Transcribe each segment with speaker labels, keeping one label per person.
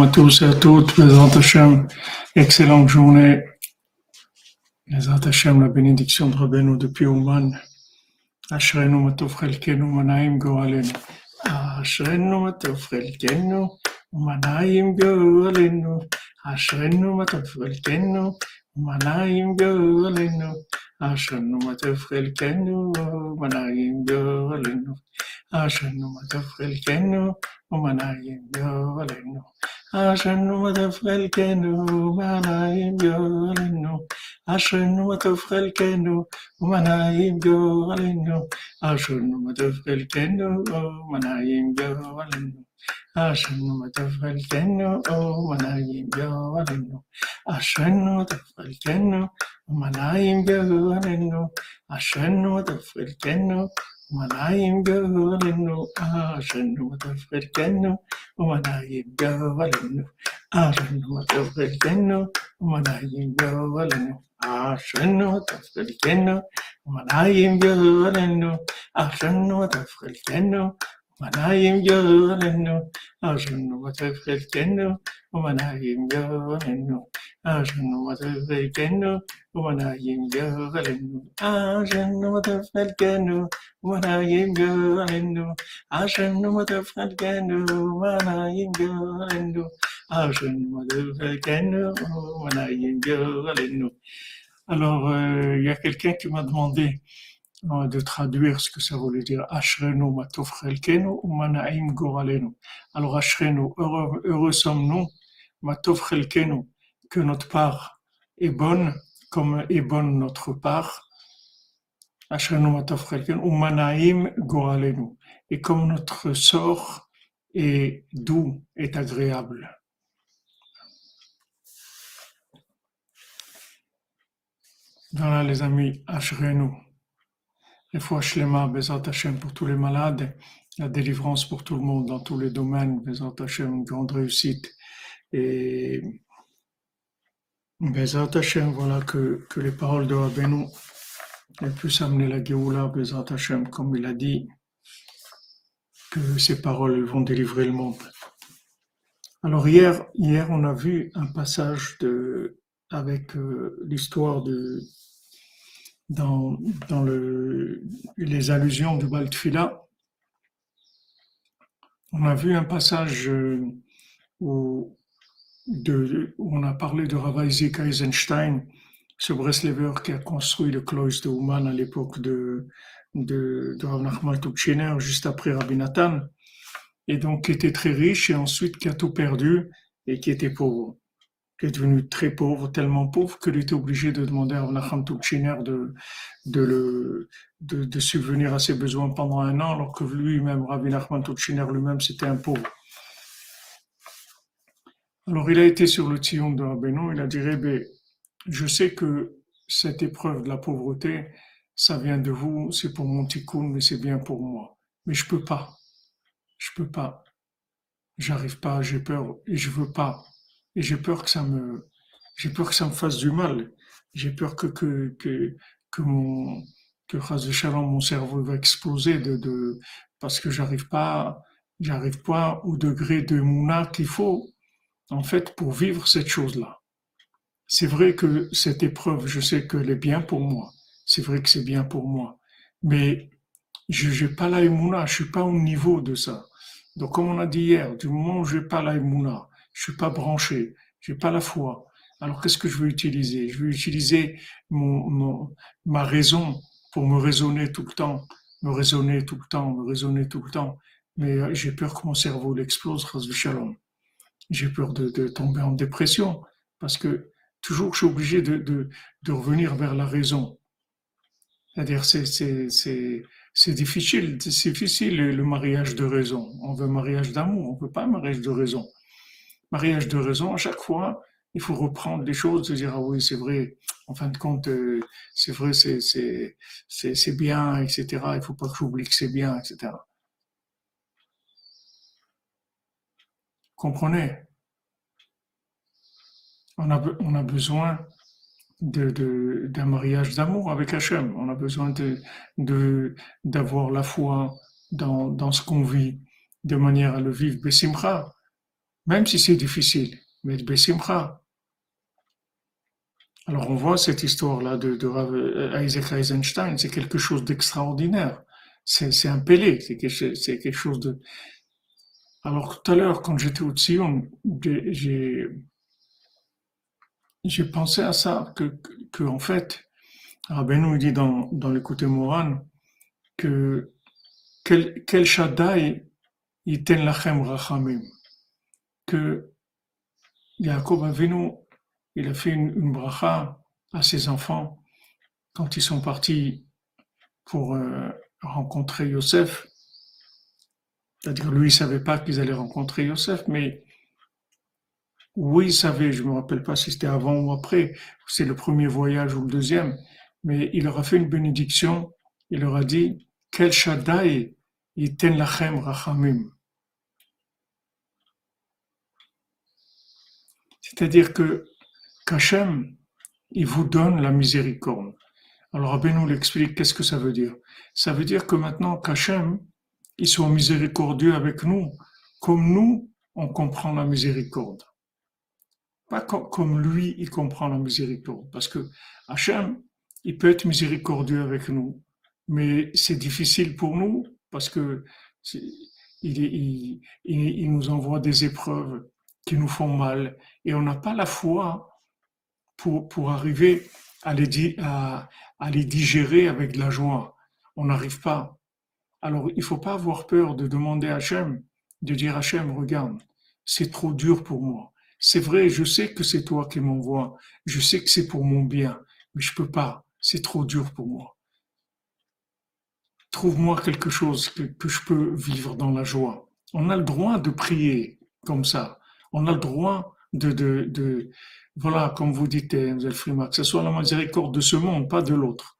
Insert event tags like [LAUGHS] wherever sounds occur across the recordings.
Speaker 1: à tous et à toutes, Bezrat Hashem, excellente journée. Bezrat Hashem, la bénédiction de Rabbeinu depuis Ouman. Ashrenu matov chelkenu manaim goalenu. Ashrenu matov chelkenu manaim goalenu. Ashrenu matov manayim gölenu, Ashanu matafel kenu, manayim gölenu, Ashanu matafel kenu, manayim gölenu, Ashanu matafel kenu, manayim gölenu, Ashanu matafel kenu, manayim gölenu, Ashanu matafel kenu, manayim gölenu, عشانه تفلتنه او منايم بيورنه عشانه تفلتنه ومنايم بيورنه عشانه تفلتنه ومنايم بيورنه عشانه تفلتنه ومنايم بيورنه عشانه تفلتنه ومنايم بيورنه عشانه تفلتنه ومنايم بيورنه عشانه تفلتنه Alors, il y a quelqu'un qui m'a demandé de traduire ce que ça voulait dire Ashrenu matov chelkenu ou goralenu. Alors, Ashrenu, heureux, heureux sommes-nous, matov que notre part est bonne, comme est bonne notre part. Ashrenu matov chelkenu ou goralenu. Et comme notre sort est doux, est agréable. Voilà les amis, Ashrenu. Les fois Shlema, Bezat Hashem pour tous les malades, la délivrance pour tout le monde dans tous les domaines, Bezat Hashem, une grande réussite. Et Bezat Hashem, voilà que, que les paroles de Rabbeinu aient pu amener la Géoula, Bezat Hashem, comme il a dit, que ces paroles vont délivrer le monde. Alors hier, hier on a vu un passage de, avec euh, l'histoire de dans, dans le, les allusions du Baltfila, on a vu un passage euh, où on a parlé de Rav Isaac Eisenstein, ce Breslever qui a construit le cloître de Ouman à l'époque de, de, de Rav Nachman Tuchiner, juste après Rabbi Nathan, et donc qui était très riche et ensuite qui a tout perdu et qui était pauvre qui est devenu très pauvre, tellement pauvre qu'il était obligé de demander à Nacham Tuchiner de, de, le, de, subvenir à ses besoins pendant un an, alors que lui-même, Rabbi Nachman Tuchiner lui-même, c'était un pauvre. Alors il a été sur le tillon de Rabbeinu, il a dit, Rebbe, je sais que cette épreuve de la pauvreté, ça vient de vous, c'est pour mon tikkun, mais c'est bien pour moi. Mais je peux pas. Je peux pas. J'arrive pas, j'ai peur, et je veux pas et j'ai peur que ça me, j'ai peur que ça me fasse du mal. J'ai peur que, que, que, que mon, que Shalom, mon cerveau va exploser de, de, parce que j'arrive pas, j'arrive pas au degré de mouna qu'il faut, en fait, pour vivre cette chose-là. C'est vrai que cette épreuve, je sais qu'elle est bien pour moi. C'est vrai que c'est bien pour moi. Mais je n'ai pas la mouna, je suis pas au niveau de ça. Donc, comme on a dit hier, du moment où je n'ai pas la mouna, je suis pas branché, j'ai pas la foi. Alors qu'est-ce que je veux utiliser? Je veux utiliser mon, ma raison pour me raisonner tout le temps, me raisonner tout le temps, me raisonner tout le temps. Mais j'ai peur que mon cerveau l'explose, shalom. J'ai peur de, de, tomber en dépression parce que toujours je suis obligé de, de, de revenir vers la raison. C'est c'est c'est c'est difficile, c'est difficile le mariage de raison. On veut un mariage d'amour, on veut pas un mariage de raison mariage de raison, à chaque fois, il faut reprendre les choses, se dire, ah oui, c'est vrai, en fin de compte, euh, c'est vrai, c'est, c'est, c'est, bien, etc. Il faut pas que j'oublie que c'est bien, etc. Comprenez? On a, on a besoin de, de, d'un mariage d'amour avec Hachem. On a besoin de, de, d'avoir la foi dans, dans ce qu'on vit, de manière à le vivre Bessimcha même si c'est difficile, mais Bessimcha. Alors on voit cette histoire-là de, euh, Isaac Eisenstein, c'est quelque chose d'extraordinaire. C'est un c'est quelque, chose de... Alors tout à l'heure, quand j'étais au Tzion, j'ai pensé à ça, que, que, en fait, Rabbeinu dit dans, dans l'écouté Moran que quel, quel Shaddai yiten lachem rachamim, que Yaakov Avinu, il a fait une, une, bracha à ses enfants quand ils sont partis pour euh, rencontrer Yosef. C'est-à-dire, lui, il savait pas qu'ils allaient rencontrer Yosef, mais oui, il savait, je me rappelle pas si c'était avant ou après, c'est le premier voyage ou le deuxième, mais il leur a fait une bénédiction, il leur a dit, Quel Shaddai yiten lachem rachamim. C'est-à-dire que Kachem, il vous donne la miséricorde. Alors nous l'explique, qu'est-ce que ça veut dire? Ça veut dire que maintenant Kachem, ils sont miséricordieux avec nous, comme nous, on comprend la miséricorde. Pas comme lui, il comprend la miséricorde. Parce que Hachem, il peut être miséricordieux avec nous, mais c'est difficile pour nous parce que il, il, nous envoie des épreuves qui nous font mal et on n'a pas la foi pour, pour arriver à les, à, à les digérer avec de la joie. On n'arrive pas. Alors, il faut pas avoir peur de demander à Hachem, de dire Hachem, regarde, c'est trop dur pour moi. C'est vrai, je sais que c'est toi qui m'envoies. Je sais que c'est pour mon bien, mais je peux pas. C'est trop dur pour moi. Trouve-moi quelque chose que, que je peux vivre dans la joie. On a le droit de prier comme ça. On a le droit de, voilà, comme vous dites, M. Frima, que ce soit la miséricorde de ce monde, pas de l'autre.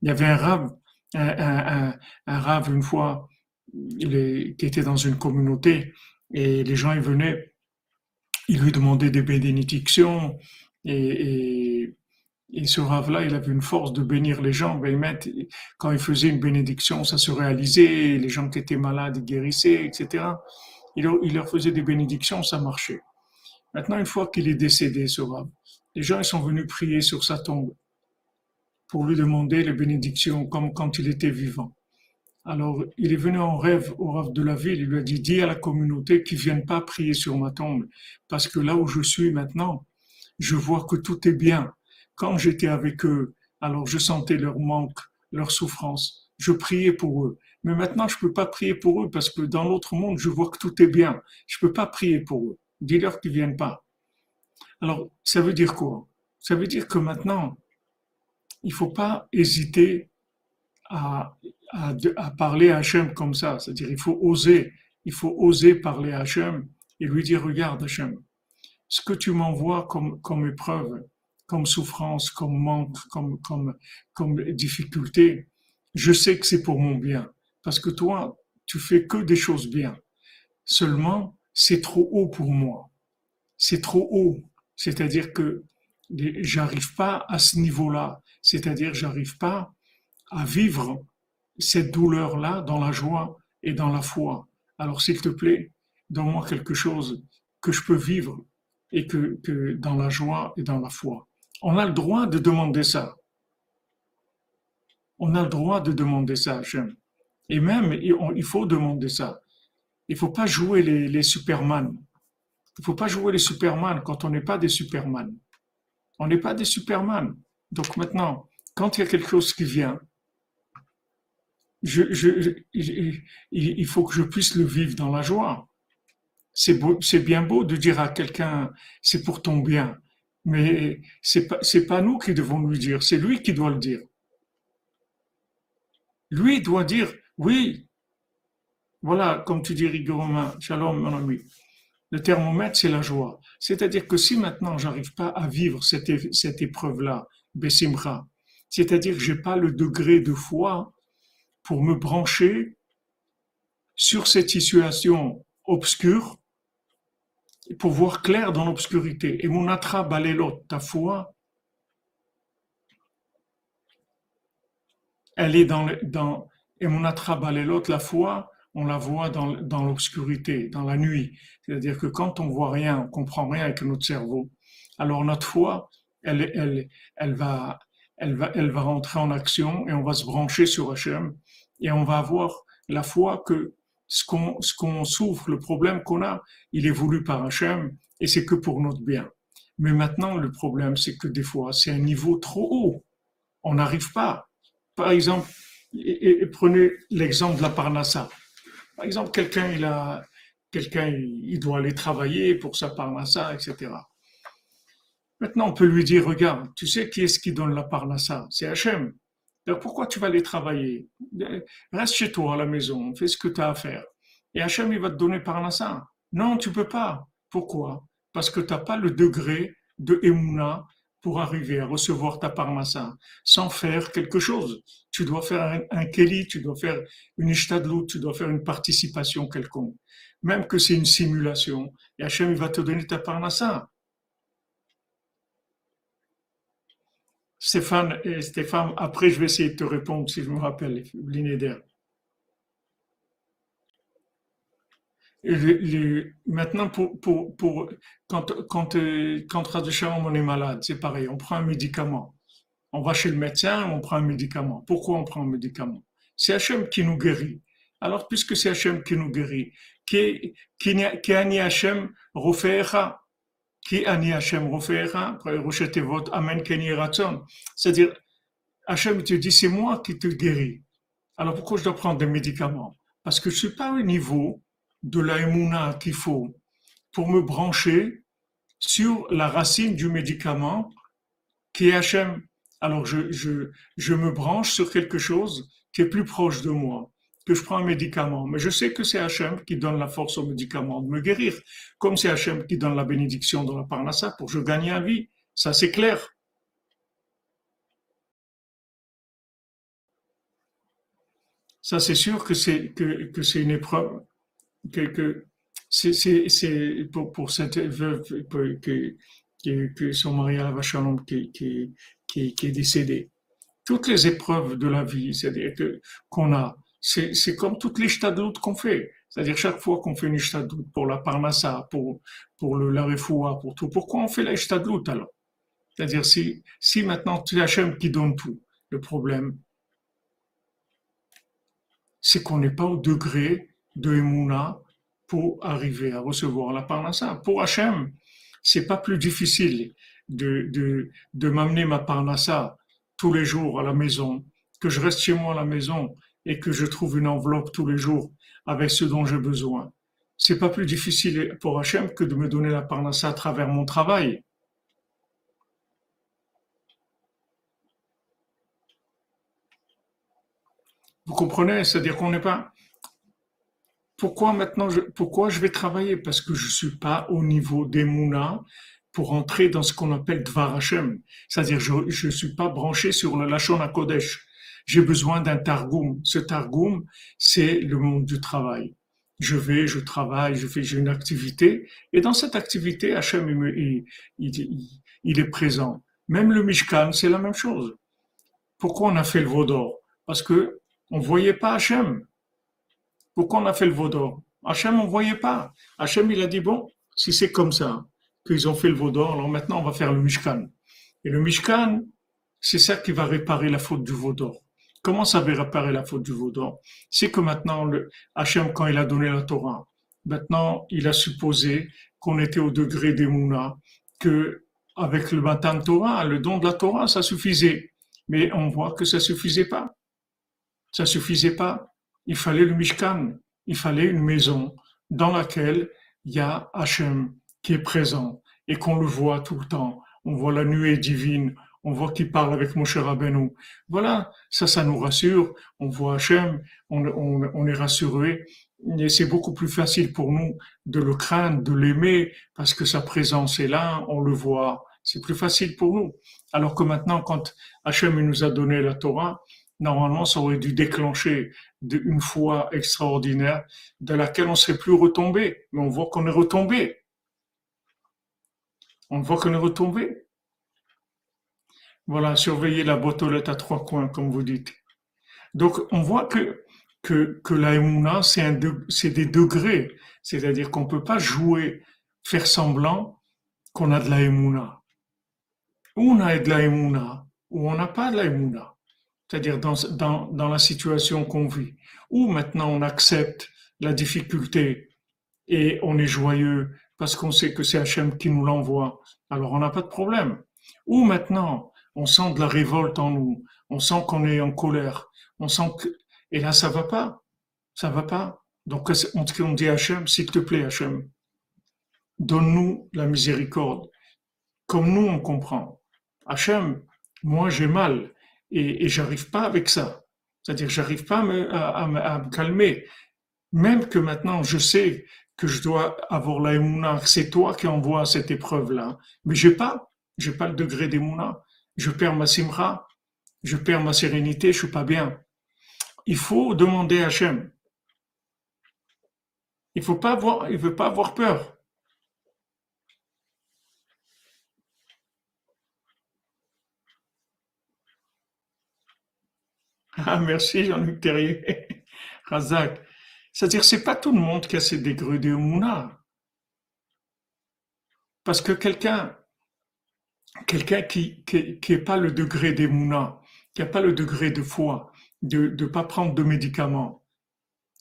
Speaker 1: Il y avait un rave, un, une fois, qui était dans une communauté, et les gens ils venaient il lui demandait des bénédictions et, et, ce rave-là, il avait une force de bénir les gens. Ben, quand il faisait une bénédiction, ça se réalisait, les gens qui étaient malades, ils guérissaient, etc. Il, leur faisait des bénédictions, ça marchait. Maintenant, une fois qu'il est décédé, ce rave, les gens ils sont venus prier sur sa tombe pour lui demander les bénédictions comme quand il était vivant. Alors, il est venu en rêve au rêve de la ville. Il lui a dit, dis à la communauté qu'ils viennent pas prier sur ma tombe. Parce que là où je suis maintenant, je vois que tout est bien. Quand j'étais avec eux, alors je sentais leur manque, leur souffrance. Je priais pour eux. Mais maintenant, je peux pas prier pour eux parce que dans l'autre monde, je vois que tout est bien. Je peux pas prier pour eux. Dis-leur qu'ils viennent pas. Alors, ça veut dire quoi? Ça veut dire que maintenant, il faut pas hésiter à parler à Hachem comme ça. C'est-à-dire, il faut oser, il faut oser parler à Hachem et lui dire, regarde Hachem, ce que tu m'envoies comme, épreuve, comme souffrance, comme manque, comme difficulté, je sais que c'est pour mon bien. Parce que toi, tu fais que des choses bien. Seulement, c'est trop haut pour moi. C'est trop haut. C'est-à-dire que j'arrive pas à ce niveau-là. C'est-à-dire, j'arrive pas à vivre cette douleur-là dans la joie et dans la foi. Alors s'il te plaît, donne-moi quelque chose que je peux vivre et que, dans la joie et dans la foi. On a le droit de demander ça. On a le droit de demander ça. Et même, il faut demander ça. Il faut pas jouer les, Superman. Il faut pas jouer les Superman quand on n'est pas des Superman. On n'est pas des Superman. Donc maintenant, quand il y a quelque chose qui vient, il faut que je puisse le vivre dans la joie. C'est c'est bien beau de dire à quelqu'un, c'est pour ton bien, mais c'est pas, c'est pas nous qui devons lui dire, c'est lui qui doit le dire. Lui doit dire, oui, voilà, comme tu dis rigoureusement, shalom mon ami. Le thermomètre, c'est la joie. C'est-à-dire que si maintenant j'arrive pas à vivre cette, épreuve-là, Bessimra, c'est-à-dire que j'ai pas le degré de foi pour me brancher sur cette situation obscure pour voir clair dans l'obscurité. Et mon atra ta foi, elle est dans, dans et mon balelot, la foi, on la voit dans, l'obscurité, dans la nuit. C'est-à-dire que quand on voit rien, on comprend rien avec notre cerveau, alors notre foi, elle, va, elle, va, elle va rentrer en action et on va se brancher sur Hachem et on va avoir la foi que ce qu'on ce qu'on souffre, le problème qu'on a, il est voulu par Hachem et c'est que pour notre bien. Mais maintenant, le problème, c'est que des fois, c'est un niveau trop haut. On n'arrive pas. Par exemple, et, prenez l'exemple de la Parnassa. Par exemple, quelqu'un, il a, quelqu'un, il doit aller travailler pour sa Parnassa, etc. Maintenant, on peut lui dire, regarde, tu sais qui est-ce qui donne la Parnassa? C'est Hachem. Donc pourquoi tu vas aller travailler? Reste chez toi à la maison, fais ce que tu as à faire. Et Hachem, il va te donner Parnassa. Non, tu peux pas. Pourquoi? Parce que tu n'as pas le degré de Emouna pour arriver à recevoir ta parmassa sans faire quelque chose. Tu dois faire un, un keli, tu dois faire une ishtadlout, tu dois faire une participation quelconque. Même que c'est une simulation, et Hachem va te donner ta parmassa. Stéphane, Stéphane, après je vais essayer de te répondre si je me rappelle, l'inéder. Maintenant, pour, pour, pour, quand, quand, euh, quand on est malade, c'est pareil, on prend un médicament. On va chez le médecin, on prend un médicament. Pourquoi on prend un médicament? C'est Hachem qui nous guérit. Alors, puisque c'est Hachem qui nous guérit, qui qui ani Hachem rofeera, qui ani Hachem rofeera, votre amen keni ratzon. C'est-à-dire, Hachem te dit, c'est moi qui te guéris. Alors, pourquoi je dois prendre des médicaments? Parce que je suis pas au niveau de la qu'il faut pour me brancher sur la racine du médicament qui est Hachem. Alors je, je, je me branche sur quelque chose qui est plus proche de moi, que je prends un médicament. Mais je sais que c'est Hachem qui donne la force au médicament de me guérir, comme c'est Hachem qui donne la bénédiction dans la parnassa pour que je gagne la vie. Ça c'est clair. Ça c'est sûr que c'est que, que une épreuve que, c'est pour, cette veuve que, que, son mari à la qui, qui, qui, qui, est décédé. Toutes les épreuves de la vie, c'est-à-dire que qu'on a, c'est comme toutes les doute qu'on fait. C'est-à-dire chaque fois qu'on fait une doute pour la parnassa, pour, pour le la pour tout, pourquoi on fait la doute alors? C'est-à-dire si, si maintenant c'est Hachem qui donne tout, le problème, c'est qu'on n'est pas au degré de Emouna pour arriver à recevoir la parnassa. Pour Hachem, c'est pas plus difficile de, de, de m'amener ma parnassa tous les jours à la maison, que je reste chez moi à la maison et que je trouve une enveloppe tous les jours avec ce dont j'ai besoin. C'est pas plus difficile pour Hachem que de me donner la parnassa à travers mon travail. Vous comprenez? C'est-à-dire qu'on n'est pas, pourquoi maintenant, je, pourquoi je vais travailler? Parce que je suis pas au niveau des Mouna pour entrer dans ce qu'on appelle Dvar Hashem. C'est-à-dire, je ne suis pas branché sur le Lachon Kodesh. J'ai besoin d'un Targum. Ce Targum, c'est le monde du travail. Je vais, je travaille, je fais, j'ai une activité. Et dans cette activité, Hachem, il, il, est présent. Même le Mishkan, c'est la même chose. Pourquoi on a fait le Vaudor? Parce que on voyait pas Hachem. Pourquoi on a fait le vaudor Hachem, on ne voyait pas. Hachem, il a dit, bon, si c'est comme ça, qu'ils ont fait le vaudor, alors maintenant on va faire le Mishkan. Et le Mishkan, c'est ça qui va réparer la faute du vaudor. Comment ça va réparer la faute du vaudor C'est que maintenant, le Hachem, quand il a donné la Torah, maintenant, il a supposé qu'on était au degré des Mouna, que avec le Matan Torah, le don de la Torah, ça suffisait. Mais on voit que ça suffisait pas. Ça suffisait pas il fallait le Mishkan, il fallait une maison dans laquelle il y a Hachem qui est présent et qu'on le voit tout le temps. On voit la nuée divine, on voit qu'il parle avec Moshe Rabbeinu. Voilà, ça, ça nous rassure. On voit Hachem, on, on est rassuré. Et c'est beaucoup plus facile pour nous de le craindre, de l'aimer, parce que sa présence est là, on le voit. C'est plus facile pour nous. Alors que maintenant, quand Hachem nous a donné la Torah, normalement, ça aurait dû déclencher une foi extraordinaire de laquelle on ne serait plus retombé. Mais on voit qu'on est retombé. On voit qu'on est retombé. Voilà, surveiller la lettres à trois coins, comme vous dites. Donc, on voit que que, que la c'est des degrés. C'est-à-dire qu'on ne peut pas jouer, faire semblant qu'on a de la Ou on a de la ou on n'a pas de la C'est-à-dire dans, dans, dans la situation qu'on vit. Ou maintenant on accepte la difficulté et on est joyeux parce qu'on sait que c'est Hachem qui nous l'envoie. Alors on n'a pas de problème. Ou maintenant on sent de la révolte en nous, on sent qu'on est en colère, on sent que et là, ça va pas. Ça va pas. Donc, on dit Hachem, s'il te plaît, Hachem, donne-nous la miséricorde. Comme nous, on comprend. Hachem, moi, j'ai mal et, j'arrive pas avec ça. C'est-à-dire, j'arrive pas à me, à, me, calmer. Même que maintenant, je sais que je dois avoir la c'est toi qui envoies cette épreuve-là. Mais j'ai pas, j'ai pas le degré d'émouna. Je perds ma simra, je perds ma sérénité, je suis pas bien il faut demander à Hachem. Il faut pas avoir, il veut pas avoir peur. [LAUGHS] Ah, merci Jean-Luc Terrier. [LAUGHS] Razak. C'est-à-dire, c'est pas tout le monde qui a ces degrés de Mouna. Parce que quelqu'un, quelqu'un qui, qui, qui pas le degré d'Emouna, qui n'a pas le degré de foi, de ne pas prendre de médicaments.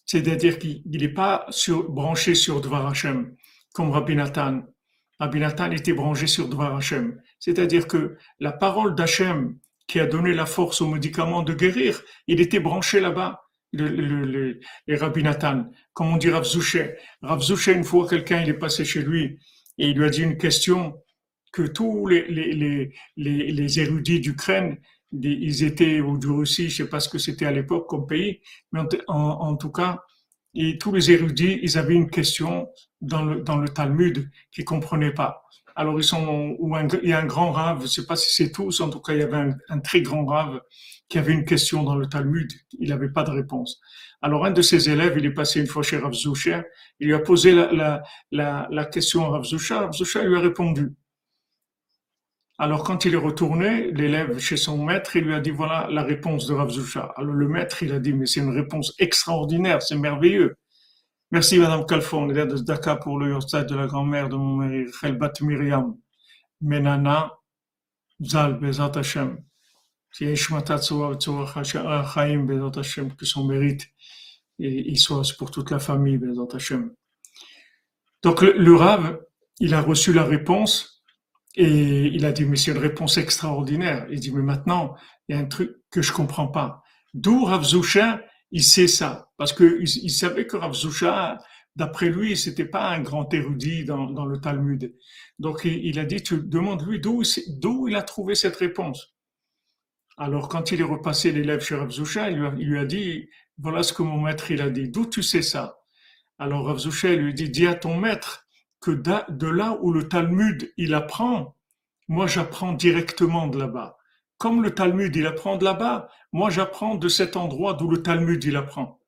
Speaker 1: C'est-à-dire qu'il n'est pas sur, branché sur Dvar Hashem, comme Rabbi Nathan. Rabbi Nathan était branché sur Dvar Hashem. C'est-à-dire que la parole d'Hachem qui a donné la force aux médicaments de guérir, il était branché là-bas. Le, le, Rabbi Nathan, comme on dit Rav Zouché. Rav Zouché, une fois, quelqu'un, il est passé chez lui et il lui a dit une question que tous les, érudits d'Ukraine, ils étaient ou du Russie, je sais pas ce que c'était à l'époque comme pays, mais en, tout cas, et tous les érudits, ils avaient une question dans le, dans le Talmud qu'ils comprenaient pas. Alors ils sont, il y a un grand rave, je sais pas si c'est tous, en tout cas il y avait un, très grand rave qui avait une question dans le Talmud, il n'avait pas de réponse. Alors un de ses élèves, il est passé une fois chez Rav il lui a posé la, la, la, question à Rav Zoucher, Rav lui a répondu. Alors quand il est retourné, l'élève chez son maître, il lui a dit voilà la réponse de Rav Zusha. Alors le maître, il a dit mais c'est une réponse extraordinaire, c'est merveilleux. Merci Madame Calfon, de Dakar pour le stade de la grand-mère de mon mari, Khelbat Miriam, Menana, Zal Bezat Hashem. Que son mérite et il soit pour toute la famille, Bezat. Donc le, le Rav, il a reçu la réponse et il a dit, mais c'est une réponse extraordinaire. Il dit, mais maintenant, il y a un truc que je comprends pas. D'où Rav Zusha, il sait ça. Parce que il, savait que Rav Zusha, d'après lui, c'était pas un grand érudit dans, le Talmud. Donc, il, a dit, tu demandes lui d'où, il a trouvé cette réponse. Alors, quand il est repassé l'élève chez Rav Zusha, il, lui a, dit, voilà ce que mon maître, il a dit. D'où tu sais ça? Alors, Rav Zusha lui dit, dis à ton maître que de là où le Talmud il apprend, moi j'apprends directement de là-bas. Comme le Talmud il apprend de là-bas, moi j'apprends de cet endroit d'où le Talmud il apprend.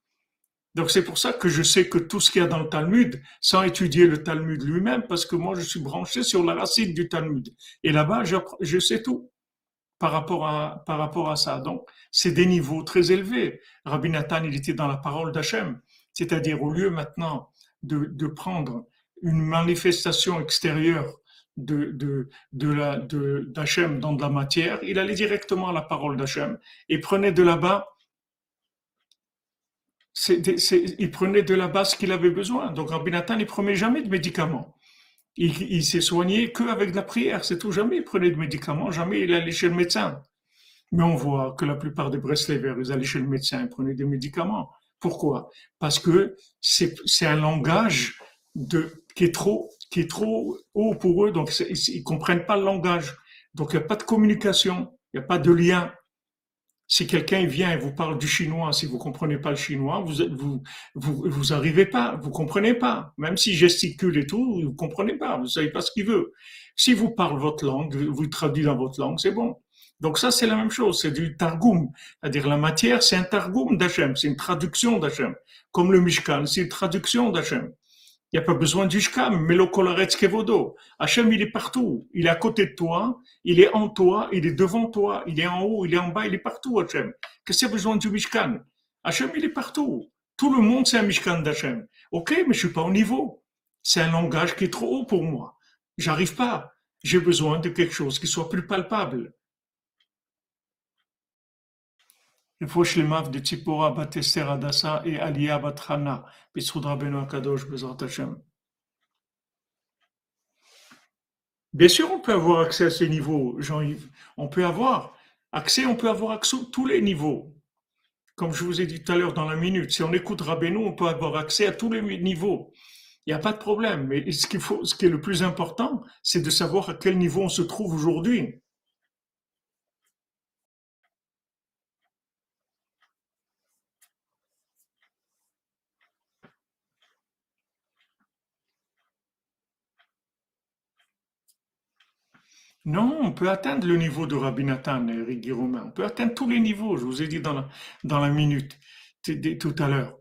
Speaker 1: Donc c'est pour ça que je sais que tout ce qu'il y a dans le Talmud, sans étudier le Talmud lui-même, parce que moi je suis branché sur la racine du Talmud. Et là-bas, je sais tout par rapport à, par rapport à ça. Donc c'est des niveaux très élevés. Rabbi Nathan, il était dans la parole d'Hachem. C'est-à-dire au lieu maintenant de, de prendre une manifestation extérieure de, de, de d'Hachem dans de la matière, il allait directement à la parole d'Hachem et prenait de là-bas il prenait de là-bas ce qu'il avait besoin. Donc Rabbi Nathan, il prenait jamais de médicaments. Il, s'est soigné qu'avec de la prière, c'est tout. Jamais il prenait de médicaments, jamais il allait chez le médecin. Mais on voit que la plupart des Breslevers, ils allaient chez le médecin, ils prenaient des médicaments. Pourquoi? Parce que c'est, c'est un langage de qui est trop, qui est trop haut pour eux, donc ils, comprennent pas le langage. Donc il n'y a pas de communication, il n'y a pas de lien. Si quelqu'un vient et vous parle du chinois, si vous comprenez pas le chinois, vous vous vous, vous arrivez pas, vous comprenez pas. Même s'il gesticule et tout, vous comprenez pas, vous savez pas ce qu'il veut. Si vous parlez votre langue, vous traduisez dans votre langue, c'est bon. Donc ça, c'est la même chose, c'est du targum. C'est-à-dire la matière, c'est un targum d'Hachem, c'est une traduction d'Hachem. Comme le Mishkan, c'est une traduction d'Hachem. Il n'y a pas besoin du shkam, mais le kolaretz kevodo. Hachem, il est partout. Il est à côté de toi, il est en toi, il est devant toi, il est en haut, il est en bas, il est partout, Hachem. Qu'est-ce qu'il y a besoin du mishkan? Hachem, il est partout. Tout le monde, c'est un Mishkan d'Hachem. Ok, mais je suis pas au niveau. C'est un langage qui est trop haut pour moi. J'arrive pas. J'ai besoin de quelque chose qui soit plus palpable. Bien sûr, on peut avoir accès à ces niveaux, Jean-Yves. On peut avoir accès, on peut avoir accès à tous les niveaux. Comme je vous ai dit tout à l'heure dans la minute, si on écoute Rabbeinu, on peut avoir accès à tous les niveaux. Il n'y a pas de problème. Mais ce qui est le plus important, c'est de savoir à quel niveau on se trouve aujourd'hui. Non, on peut atteindre le niveau de Rabbi Nathan, Eric Romain. On peut atteindre tous les niveaux, je vous ai dit dans la, minute, tout à l'heure.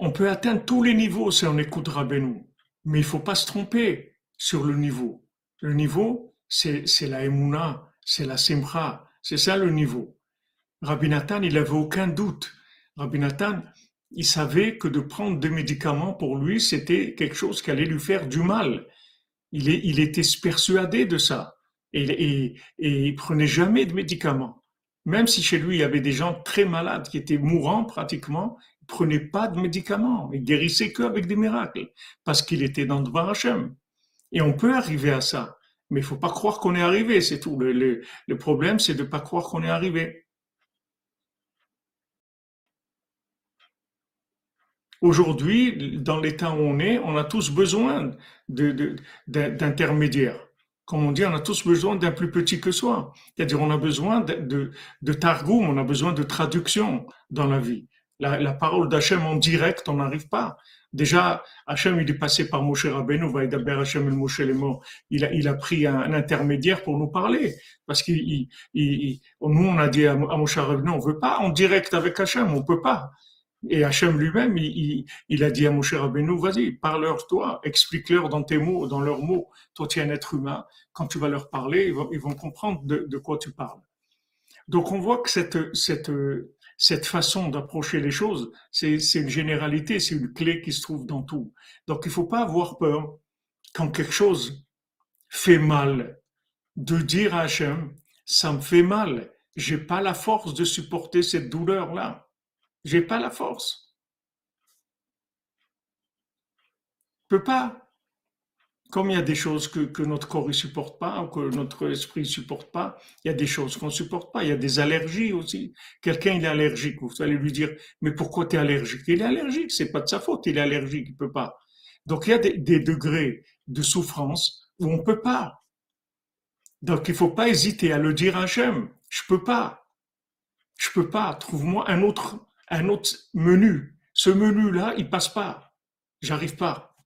Speaker 1: On peut atteindre tous les niveaux si on écoute Rabbeinu. Mais il faut pas se tromper sur le niveau. Le niveau, c'est, la Emouna, c'est la Simcha, c'est ça le niveau. Rabbi Nathan, il avait aucun doute. Rabbi Nathan, il savait que de prendre des médicaments pour lui, c'était quelque chose qui allait lui faire du mal. Il, était persuadé de ça. Et, il prenait jamais de médicaments. Même si chez lui, il y avait des gens très malades qui étaient mourants pratiquement, il prenait pas de médicaments. Il guérissait que avec des miracles. Parce qu'il était dans le Hashem. Et on peut arriver à ça. Mais il faut pas croire qu'on est arrivé, c'est tout. Le, problème, c'est de pas croire qu'on est arrivé. Aujourd'hui, dans l'état où on est, on a tous besoin d'intermédiaires. Comme on dit, on a tous besoin d'un plus petit que soi. C'est-à-dire, on a besoin de, de, de on a besoin de traduction dans la vie. La, parole d'Hachem en direct, on n'arrive pas. Déjà, Hachem, il est passé par Moshe Rabbeinu, Hachem el Moshe. Il a, il a pris un, intermédiaire pour nous parler. Parce qu'il, il, il, nous, on a dit à, à Moshe Rabbeinu, on veut pas en direct avec Hachem, on peut pas. Et Hachem lui-même, il, a dit à Moshe Rabbeinu, vas-y, parle-leur toi, explique-leur dans tes mots, dans leurs mots. Toi, tu es un être humain. Quand tu vas leur parler, ils vont, comprendre de, quoi tu parles. Donc, on voit que cette, cette, cette façon d'approcher les choses, c'est une généralité, c'est une clé qui se trouve dans tout. Donc, il faut pas avoir peur quand quelque chose fait mal, de dire à Hachem, ça me fait mal. J'ai pas la force de supporter cette douleur-là. J'ai pas la force. Je peux pas. Comme il y a des choses que, notre corps ne supporte pas, ou que notre esprit ne supporte pas, il y a des choses qu'on ne supporte pas. Il y a des allergies aussi. Quelqu'un il est allergique, vous allez lui dire, mais pourquoi tu es allergique? Il est allergique, c'est pas de sa faute, il est allergique, il peut pas. Donc il y a des, degrés de souffrance où on peut pas. Donc il faut pas hésiter à le dire à Hachem. Je peux pas. Je peux pas. Trouve-moi un autre un autre menu. Ce menu-là, il passe pas. J'arrive pas.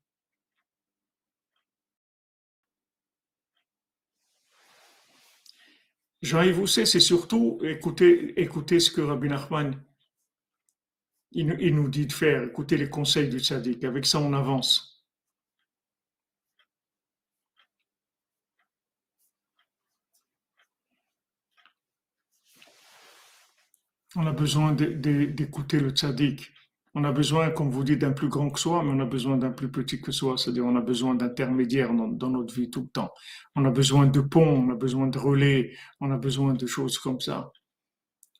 Speaker 1: Jean-Yves c'est surtout écouter, écouter ce que Rabbi Nachman il, il, nous dit de faire, écouter les conseils du tzaddik. Avec ça, on avance. On a besoin d'écouter le tzaddik. On a besoin, comme vous dites, d'un plus grand que soi, mais on a besoin d'un plus petit que soi. C'est-à-dire, on a besoin d'intermédiaires dans, notre vie tout le temps. On a besoin de ponts, on a besoin de relais, on a besoin de choses comme ça.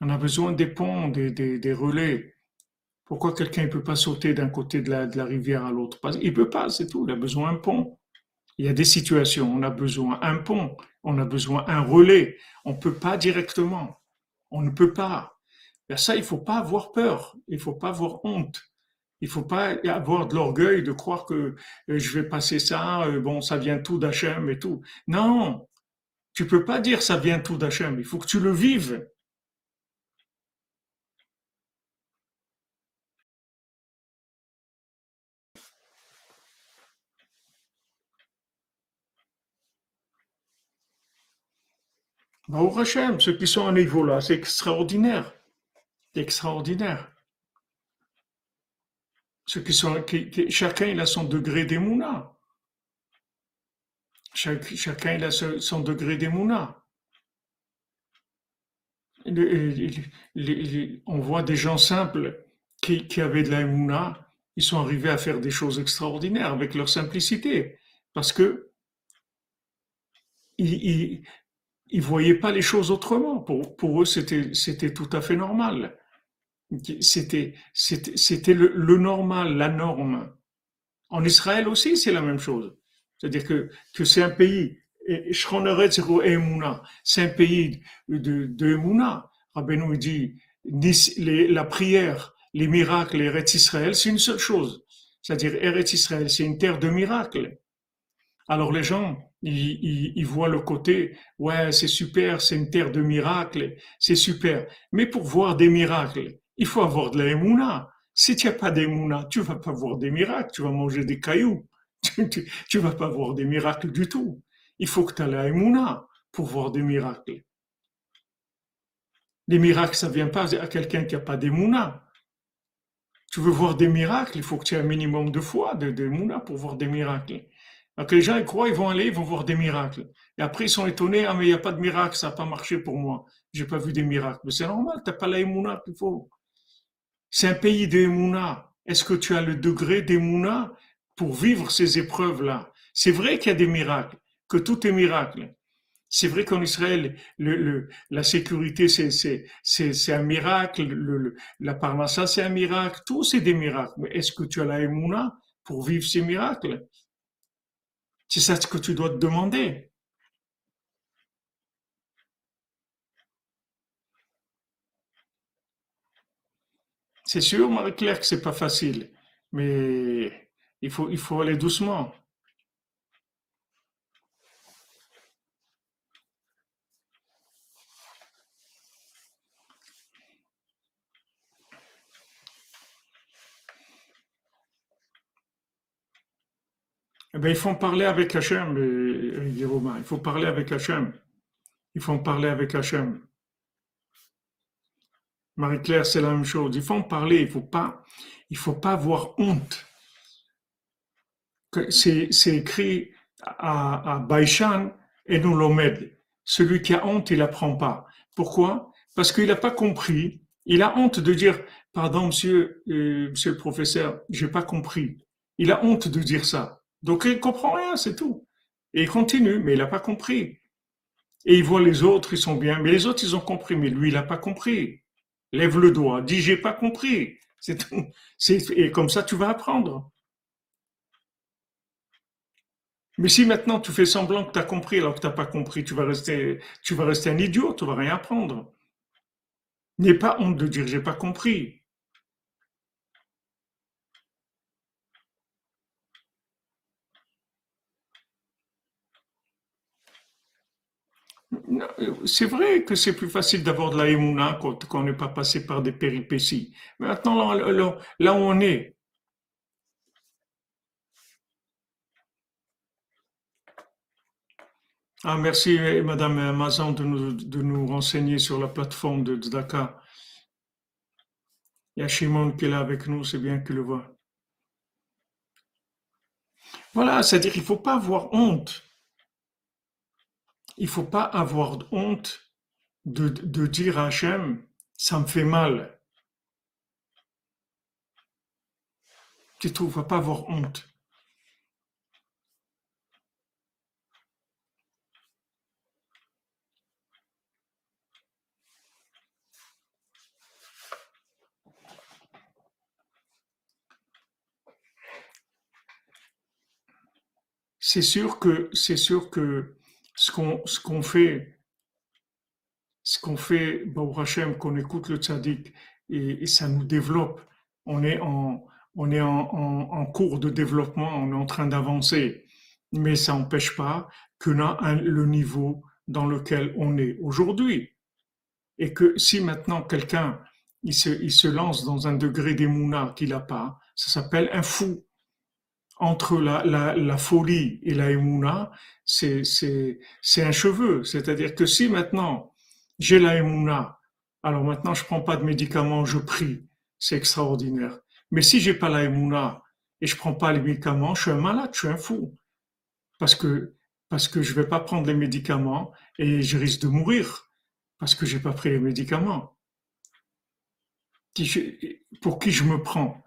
Speaker 1: On a besoin des ponts, des, relais. Pourquoi quelqu'un ne peut pas sauter d'un côté de la, de la rivière à l'autre Il ne peut pas, c'est tout. Il a besoin d'un pont. Il y a des situations, on a besoin d'un pont, on a besoin d'un relais. On ne peut pas directement. On ne peut pas. Ben ça, il faut pas avoir peur, il faut pas avoir honte. Il faut pas avoir de l'orgueil de croire que euh, je vais passer ça, euh, bon, ça vient tout d'Hachem et tout. Non, tu peux pas dire ça vient tout d'Hachem, il faut que tu le vives. Bah, au Hachem, ceux qui sont à niveau là, c'est extraordinaire extraordinaire. Qui qui, chacun il a son degré d'émouna. Chacun il a son degré d'émouna. on voit des gens simples qui, avaient de la émouna, ils sont arrivés à faire des choses extraordinaires avec leur simplicité, parce que ils, voyaient pas les choses autrement. Pour, eux, c'était tout à fait normal. C'était, c'était, le, normal, la norme. En Israël aussi, c'est la même chose. C'est-à-dire que, que c'est un pays, c'est un pays de, de Emouna. Rabbeinu dit, la prière, les miracles, Eretz Israël, c'est une seule chose. C'est-à-dire, Eretz Israël, c'est une terre de miracles. Alors les gens, ils, ils, voient le côté, ouais, c'est super, c'est une terre de miracles, c'est super. Mais pour voir des miracles, il faut avoir de la. Si tu n'as pas d'émouna, tu vas pas voir des miracles, tu vas manger des cailloux. [LAUGHS] Tu, ne vas pas voir des miracles du tout. Il faut que tu aies la émouna pour voir des miracles. Les miracles, ça vient pas à quelqu'un qui n'a pas d'émouna. Tu veux voir des miracles, il faut que tu aies un minimum de foi, de, de pour voir des miracles. Les gens ils croient, ils vont aller, ils vont voir des miracles. Et après ils sont étonnés, ah mais il n'y a pas de miracle, ça n'a pas marché pour moi. J'ai pas vu des miracles. Mais c'est normal, tu n'as pas la qu'il faut. C'est un pays d'émouna. Est-ce que tu as le degré d'émouna pour vivre ces épreuves-là? C'est vrai qu'il y a des miracles, que tout est miracle. C'est vrai qu'en Israël, la sécurité, c'est un miracle, le, la parnassa, c'est un miracle, tout c'est des miracles. Mais est-ce que tu as la émouna pour vivre ces miracles? C'est ça ce que tu dois te demander. C'est sûr, Marie-Claire, que c'est pas facile, mais il faut, il faut aller doucement. Eh bien, ils font parler avec Hachem, Romains. Il faut parler avec Hachem. Ils font parler avec Hachem. Marie-Claire, c'est la même chose. Ils font parler. Il faut pas, il faut pas avoir honte. C'est, écrit à, à Baïchan et nous l'omed. Celui qui a honte, il apprend pas. Pourquoi? Parce qu'il n'a pas compris. Il a honte de dire, pardon, monsieur, euh, monsieur le professeur, j'ai pas compris. Il a honte de dire ça. Donc il comprend rien, c'est tout. Et il continue, mais il n'a pas compris. Et il voit les autres, ils sont bien, mais les autres, ils ont compris, mais lui, il n'a pas compris. Lève le doigt, dis j'ai pas compris. C'est. Et comme ça, tu vas apprendre. Mais si maintenant tu fais semblant que tu as compris alors que tu n'as pas compris, tu vas rester, tu vas rester un idiot, tu vas rien apprendre. N'aie pas honte de dire j'ai pas compris. C'est vrai que c'est plus facile d'avoir de la émouna quand, on n'est pas passé par des péripéties. Mais maintenant, là, où on est, Ah, merci, Madame Mazan, de nous, de nous renseigner sur la plateforme de Dakar. Il y a Shimon qui est là avec nous, c'est bien qu'il le voit. Voilà, c'est-à-dire qu'il ne faut pas avoir honte il faut pas avoir honte de, dire à Hachem, ça me fait mal. Tu trouves, faut pas avoir honte. C'est sûr que c'est sûr que ce qu'on ce qu'on fait, ce qu'on fait, Baruch Hashem, qu'on écoute le tzaddik et, ça nous développe. On est en on est en, en, cours de développement, on est en train d'avancer, mais ça n'empêche pas que a le niveau dans lequel on est aujourd'hui. Et que si maintenant quelqu'un il se, il se lance dans un degré d'émouna qu'il n'a pas, ça s'appelle un fou entre la, la, la, folie et la émouna, c'est, un cheveu. C'est-à-dire que si maintenant j'ai la émouna, alors maintenant je prends pas de médicaments, je prie. C'est extraordinaire. Mais si j'ai pas la émouna et je prends pas les médicaments, je suis un malade, je suis un fou. Parce que, parce que je vais pas prendre les médicaments et je risque de mourir. parce que j'ai pas pris les médicaments. Pour qui je me prends?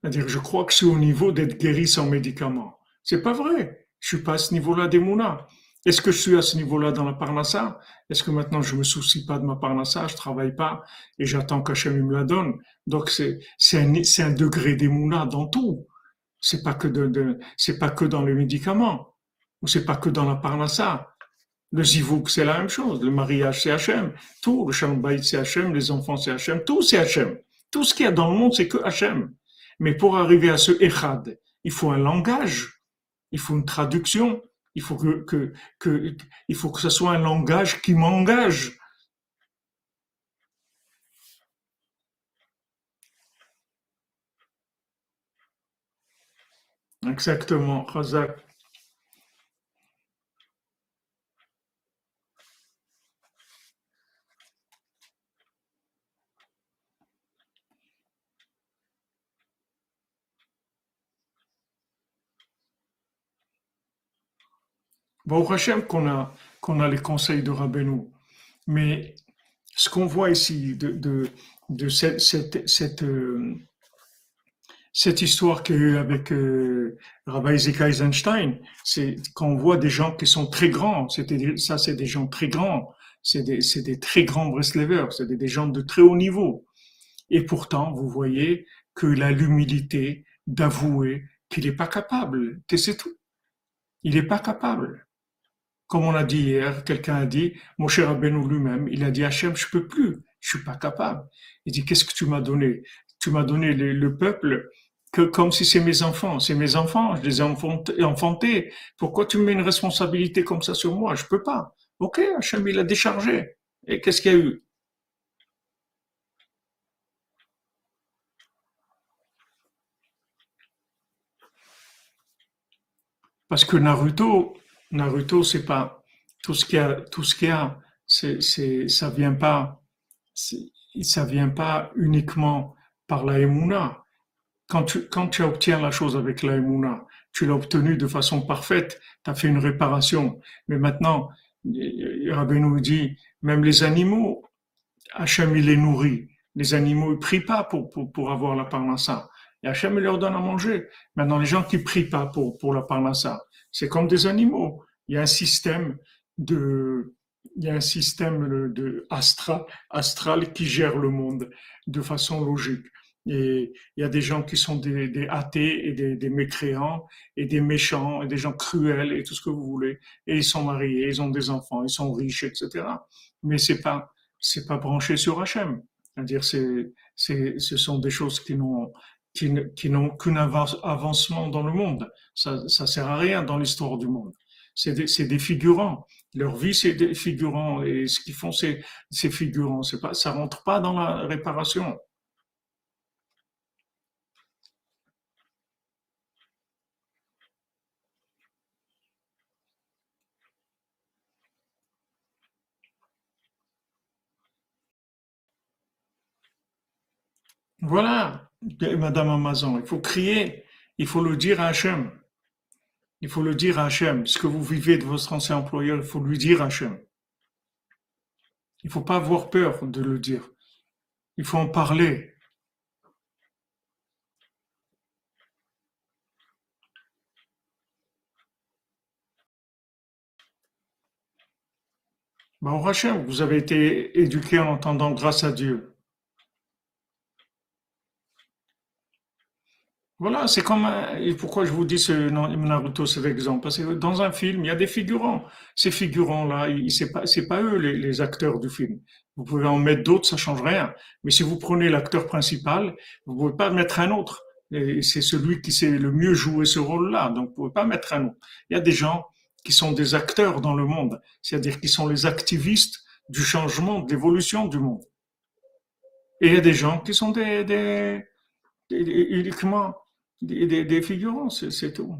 Speaker 1: C'est-à-dire, je crois que c'est au niveau d'être guéri sans médicaments. C'est pas vrai. Je suis pas à ce niveau-là des mounas. Est-ce que je suis à ce niveau-là dans la parnassa? Est-ce que maintenant je me soucie pas de ma parnassa, je travaille pas et j'attends qu'Hachem me la donne? Donc c'est c'est un, c'est un degré d'émouna dans tout. C'est pas que de, de c'est pas que dans les médicaments ou c'est pas que dans la parnassa. Le zivouk c'est la même chose. Le mariage c'est Hachem. Tout le shalom c'est Hachem. Les enfants c'est Hachem. Tout c'est Hachem. Tout ce qu'il y a dans le monde c'est que Hachem. Mais pour arriver à ce echad, il faut un langage, il faut une traduction il faut que, il faut que ce soit un langage qui m'engage. Exactement, Razak. Bon, Hachem qu'on a, qu'on a les conseils de Rabbeinu. Mais ce qu'on voit ici de, de, de cette, cette, cette, euh, cette histoire qu'il y a eu avec euh, Rabbi Zeka Eisenstein, c'est qu'on voit des gens qui sont très grands. Ça, c'est des gens très grands. C'est des, des très grands Breslevers. C'est des, des gens de très haut niveau. Et pourtant, vous voyez qu'il a l'humilité d'avouer qu'il n'est pas capable. C'est tout. Il n'est pas capable. Comme on a dit hier, quelqu'un a dit, mon cher Rabbeinu lui-même, il a dit Hachem, je peux plus, je suis pas capable. Il dit, qu'est-ce que tu m'as donné? Tu m'as donné le, peuple que comme si c'est mes enfants, c'est mes enfants, je les ai enfantés. Pourquoi tu me mets une responsabilité comme ça sur moi? Je peux pas. Ok, Hachem, il a déchargé. Et qu'est-ce qu'il y a eu? Parce que Naruto, Naruto, c'est pas tout ce qu'il y a, tout ce qu'il y a, c'est, c'est, ça vient pas, ça vient pas uniquement par la Emouna. Quand tu, quand tu obtiens la chose avec la Emouna, tu l'as obtenue de façon parfaite, tu as fait une réparation. Mais maintenant, Rabbi nous dit, même les animaux, Hachem, il les nourrit. Les animaux, ils prient pas pour, pour, pour avoir la parnassa. Et Hachem, il leur donne à manger. Maintenant, les gens qui prient pas pour, pour la parnassa, c'est comme des animaux. Il y a un système de, il y a un système de astral, astral qui gère le monde de façon logique. Et il y a des gens qui sont des, athées et des, mécréants et des méchants et des gens cruels et tout ce que vous voulez. Et ils sont mariés, ils ont des enfants, ils sont riches, etc. Mais c'est pas, c'est pas branché sur Hachem. C'est-à-dire, c'est, c'est, ce sont des choses qui n'ont, qui, n'ont qu'un avancement dans le monde. Ça, sert à rien dans l'histoire du monde. C'est des, figurants. Leur vie, c'est des figurants. Et ce qu'ils font, c'est ces figurants. C'est pas, ça rentre pas dans la réparation. Voilà, Madame Amazon, il faut crier, il faut le dire à Hachem. Il faut le dire à Hachem. Ce que vous vivez de votre ancien employeur, il faut lui dire à Hachem. Il ne faut pas avoir peur de le dire. Il faut en parler. Bon, Hachem, vous avez été éduqué en entendant grâce à Dieu. Voilà, c'est comme et pourquoi je vous dis ce Naruto, cet exemple, parce que dans un film, il y a des figurants. Ces figurants-là, c'est pas, pas eux les, acteurs du film. Vous pouvez en mettre d'autres, ça change rien. Mais si vous prenez l'acteur principal, vous pouvez pas mettre un autre. C'est celui qui sait le mieux jouer ce rôle-là. Donc, vous pouvez pas mettre un autre. Il y a des gens qui sont des acteurs dans le monde. C'est-à-dire qui sont les activistes du changement, de l'évolution du monde. Et il y a des gens qui sont des, des, des uniquement des, figurants, c'est tout.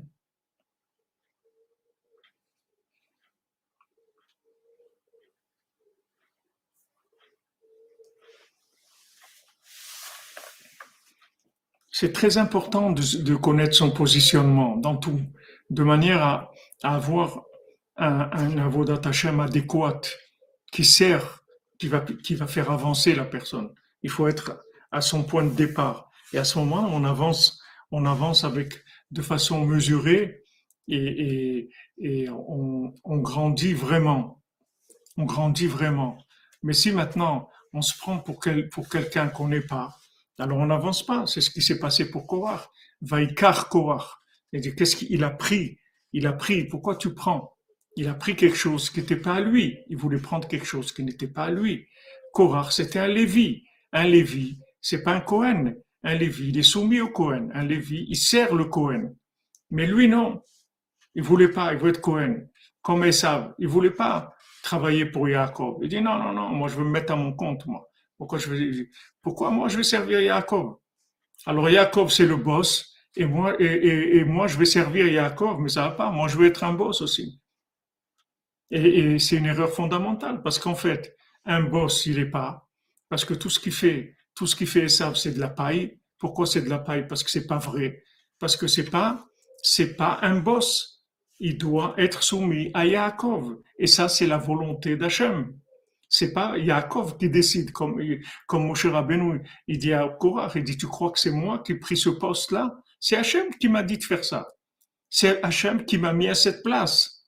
Speaker 1: C'est très important de, connaître son positionnement dans tout, de manière à, avoir un, un avodat adéquat qui sert qui va, qui va faire avancer la personne. Il faut être à son point de départ. Et à ce moment, on avance, on avance avec, de façon mesurée et, et, on, grandit vraiment. On grandit vraiment. Mais si maintenant on se prend pour, quel, pour quelqu'un qu'on n'est pas, alors on n'avance pas. C'est ce qui s'est passé pour Korach. Vaikar Korach. Il qu'est-ce qu'il a pris? Il a pris, pourquoi tu prends? Il a pris quelque chose qui n'était pas à lui. Il voulait prendre quelque chose qui n'était pas à lui. Korach, c'était un Lévi. Un Lévi, c'est pas un Cohen. Un Lévi, il est soumis au Cohen. Un Lévi, il sert le Cohen. Mais lui, non. Il voulait pas, il voulait être Cohen. Comme Esav, il voulait pas travailler pour Yaakov. Il dit non, non, non, moi je veux me mettre à mon compte, moi. Pourquoi, je vais, pourquoi moi je vais servir Yaakov? Alors Yaakov c'est le boss et moi, et, et, moi je vais servir Yaakov, mais ça va pas. Moi je veux être un boss aussi. Et, et c'est une erreur fondamentale parce qu'en fait, un boss il est pas parce que tout ce qu'il fait, tout ce qu'il fait ça c'est de la paille. Pourquoi c'est de la paille? Parce que c'est pas vrai. Parce que c'est pas c'est pas un boss il doit être soumis à Yaakov. Et ça, c'est la volonté d'Hachem. C'est pas Yaakov qui décide, comme, comme Moshe Rabbeinu, il dit à Korach, il dit, tu crois que c'est moi qui ai pris ce poste-là? C'est Hachem qui m'a dit de faire ça. C'est Hachem qui m'a mis à cette place.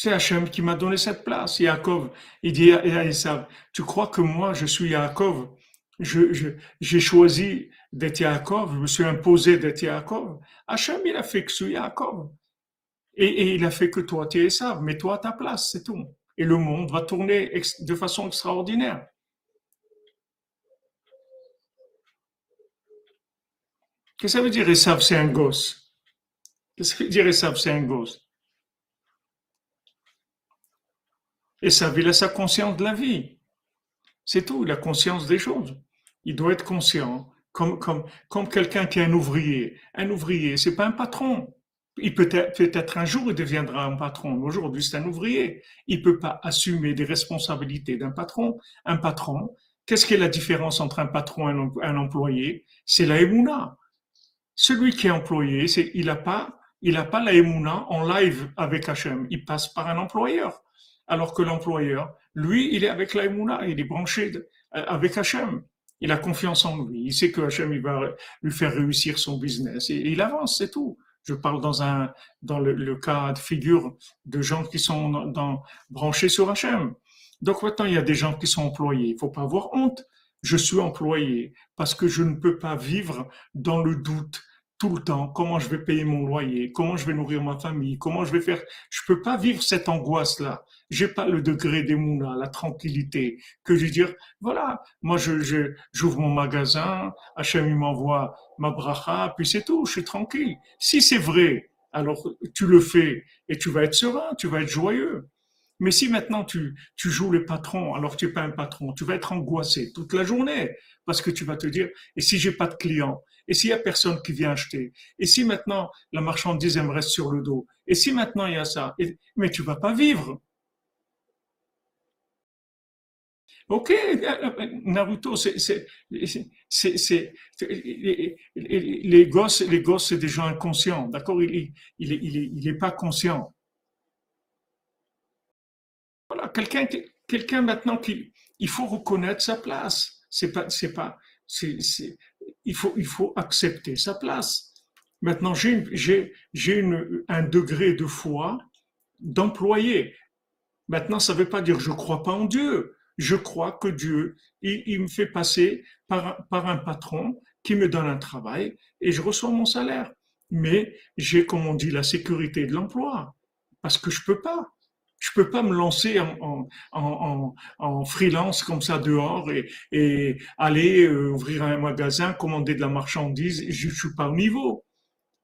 Speaker 1: C'est Hachem qui m'a donné cette place. Yaakov, il dit à Esav, tu crois que moi, je suis Yaakov? J'ai choisi d'être Yaakov, je me suis imposé d'être Yaakov. Hachem, il a fait que je suis Yaakov. Et, et, il a fait que toi, tu es Esav, mais toi à ta place, c'est tout. Et le monde va tourner de façon extraordinaire. Qu'est-ce que ça veut dire Esav, c'est un gosse? Qu'est-ce que ça veut dire Esav, c'est un gosse? Et ça, il a sa conscience de la vie. C'est tout, la conscience des choses. Il doit être conscient, comme, comme, comme quelqu'un qui est un ouvrier. Un ouvrier, c'est pas un patron. Il peut être, peut-être un jour, il deviendra un patron. Aujourd'hui, c'est un ouvrier. Il peut pas assumer des responsabilités d'un patron. Un patron, qu'est-ce qui est la différence entre un patron et un employé? C'est la émouna. Celui qui est employé, c'est, il a pas, il a pas la émouna en live avec Hachem. Il passe par un employeur alors que l'employeur, lui, il est avec l'Aïmouna, il est branché euh, avec Hachem. Il a confiance en lui. Il sait que Hachem, il va lui faire réussir son business. Et il avance, c'est tout. Je parle dans un, dans le, cas de figure de gens qui sont dans, branchés sur Hachem. Donc maintenant, il y a des gens qui sont employés. Il faut pas avoir honte. Je suis employé parce que je ne peux pas vivre dans le doute, tout le temps, comment je vais payer mon loyer, comment je vais nourrir ma famille, comment je vais faire? Je peux pas vivre cette angoisse-là. J'ai pas le degré d'émouna, la tranquillité, que je dire, voilà, moi je, j'ouvre mon magasin, Hachem m'envoie ma bracha, puis c'est tout, je suis tranquille. Si c'est vrai, alors tu le fais et tu vas être serein, tu vas être joyeux. Mais si maintenant tu, tu joues le patron, alors tu n'es pas un patron, tu vas être angoissé toute la journée parce que tu vas te dire, et si j'ai pas de clients, et s'il y a personne qui vient acheter, et si maintenant la marchandise me reste sur le dos, et si maintenant il y a ça, mais tu vas pas vivre. Ok, Naruto, c'est, les gosses, les gosses, c'est des gens inconscients, d'accord? Il, il, il, il est pas conscient. Voilà, quelqu'un, quelqu'un maintenant il faut reconnaître sa place. C'est pas, c'est pas, il faut, il faut accepter sa place. Maintenant, j'ai, j'ai, un degré de foi d'employé. Maintenant, ça ne veut pas dire je crois pas en Dieu. Je crois que Dieu, il, me fait passer par, par un patron qui me donne un travail et je reçois mon salaire. Mais j'ai, comme on dit, la sécurité de l'emploi parce que je peux pas. Je peux pas me lancer en, en, en, freelance comme ça dehors et, aller euh, ouvrir un magasin, commander de la marchandise. Je, je suis pas au niveau.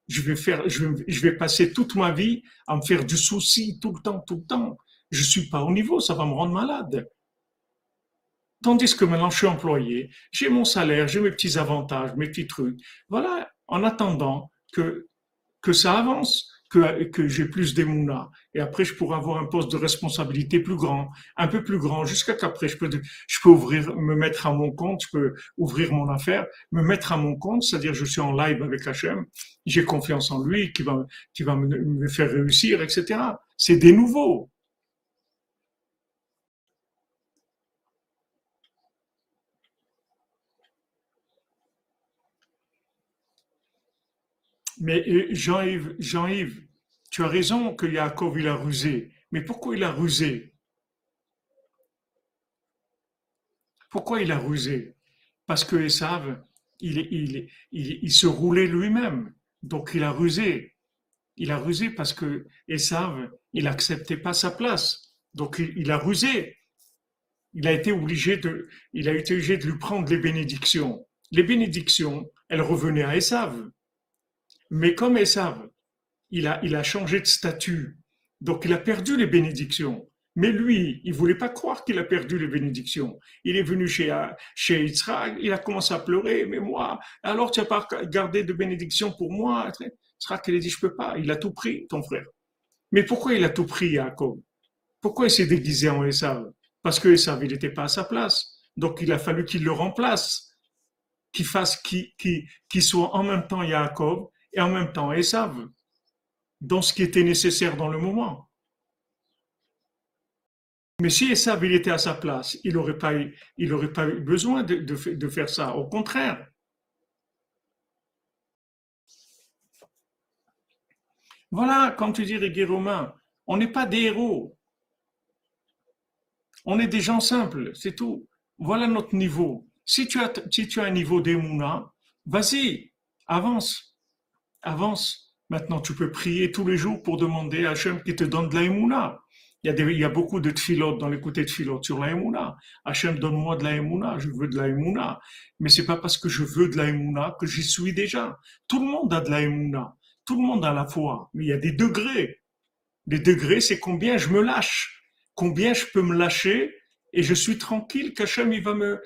Speaker 1: Je vais faire, je vais passer toute ma vie à me faire du souci tout le temps, tout le temps. Je suis pas au niveau, ça va me rendre malade. Tandis que maintenant je suis employé, j'ai mon salaire, j'ai mes petits avantages, mes petits trucs. Voilà, en attendant que, que ça avance que, que j'ai plus d'émouna. Et après, je pourrais avoir un poste de responsabilité plus grand, un peu plus grand, jusqu'à qu'après, je peux, je peux ouvrir, me mettre à mon compte, je peux ouvrir mon affaire, me mettre à mon compte, c'est-à-dire je suis en live avec Hachem, j'ai confiance en lui, qui va, qui va me, me faire réussir, etc. C'est des nouveaux. Mais euh, Jean-Yves, Jean-Yves, tu as raison que Yaakov, il a rusé. Mais pourquoi il a rusé? Pourquoi il a rusé? Parce que Esav, il, il, il, se roulait lui-même. Donc il a rusé. Il a rusé parce que Esav, il n'acceptait pas sa place. Donc il, a rusé. Il a été obligé de, il a été obligé de lui prendre les bénédictions. Les bénédictions, elles revenaient à Esav. Mais comme Esav, il a, il a changé de statut, donc il a perdu les bénédictions. Mais lui, il voulait pas croire qu'il a perdu les bénédictions. Il est venu chez, chez Yitzhak, il a commencé à pleurer, mais moi, alors tu n'as pas gardé de bénédictions pour moi? Yitzhak, il a dit, je peux pas. Il a tout pris, ton frère. Mais pourquoi il a tout pris, Jacob Pourquoi il s'est déguisé en Esav? Parce que Esav, il n'était pas à sa place. Donc il a fallu qu'il le remplace, qu'il fasse, qu'il soit en même temps Jacob et en même temps Esav, dans ce qui était nécessaire dans le moment. Mais si Esav il était à sa place, il n'aurait pas, il pas eu besoin de, de, faire ça. Au contraire. Voilà, comme tu dis, les Romains, on n'est pas des héros. On est des gens simples, c'est tout. Voilà notre niveau. Si tu as, si tu as un niveau d'émouna, vas-y, avance avance. Maintenant, tu peux prier tous les jours pour demander à Hachem qui te donne de la Il y, a il y a beaucoup de tfilotes dans les côtés de tfilotes sur la émouna. Hachem, donne-moi de la je veux de la Mais c'est pas parce que je veux de la que j'y suis déjà. Tout le monde a de la Tout le monde a la foi. Mais il y a des degrés. Les degrés, c'est combien je me lâche. Combien je peux me lâcher et je suis tranquille qu'Hachem, il va me,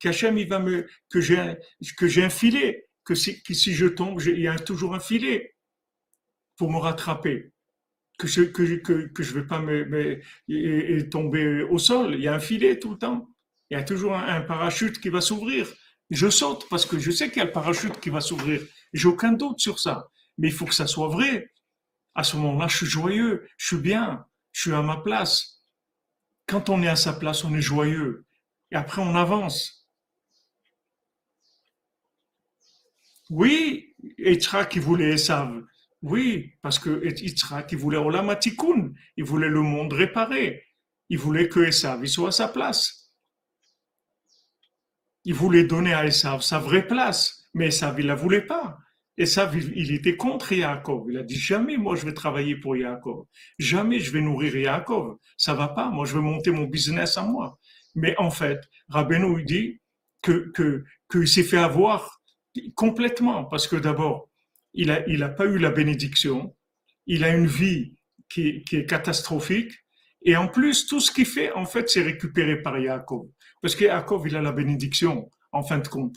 Speaker 1: qu'Hachem, il va me, que j'ai, que j'ai un filet que si, je tombe, il y a toujours un filet pour me rattraper, que je je vais pas me, tomber au sol. Il y a un filet tout le temps. Il y a toujours un, parachute qui va s'ouvrir. Je saute parce que je sais qu'il y a le parachute qui va s'ouvrir. J'ai aucun doute sur ça. Mais il faut que ça soit vrai. À ce moment-là, je suis joyeux, je suis bien, je suis à ma place. Quand on est à sa place, on est joyeux. Et après, on avance. Oui, Yitzhak qui voulait Esav. Oui, parce que Yitzhak qui voulait Olamatikun. Il voulait le monde réparé. Il voulait que Esav soit à sa place. Il voulait donner à Esav sa vraie place. Mais Esav, il la voulait pas. Esav, il, était contre Yaakov. Il a dit jamais, moi, je vais travailler pour Yaakov. Jamais je vais nourrir Yaakov. Ça va pas. Moi, je vais monter mon business à moi. Mais en fait, Rabbeinu, dit que, que, qu'il s'est fait avoir Complètement, parce que d'abord, il n'a il a pas eu la bénédiction, il a une vie qui, qui, est catastrophique, et en plus, tout ce qu'il fait, en fait, c'est récupéré par Yaakov. Parce que Yaakov, il a la bénédiction, en fin de compte.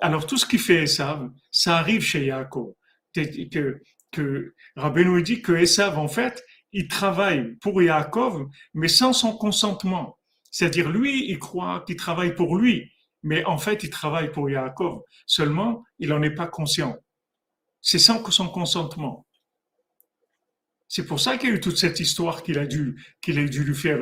Speaker 1: Alors, tout ce qu'il fait Esav, ça arrive chez Yaakov. Que, que Rabbeinu dit que Esav, en fait, il travaille pour Yaakov, mais sans son consentement. C'est-à-dire, lui, il croit qu'il travaille pour lui, mais en fait, il travaille pour Yaakov. Seulement, il n'en est pas conscient. C'est sans son consentement. C'est pour ça qu'il y a eu toute cette histoire qu'il a dû, qu'il a dû lui faire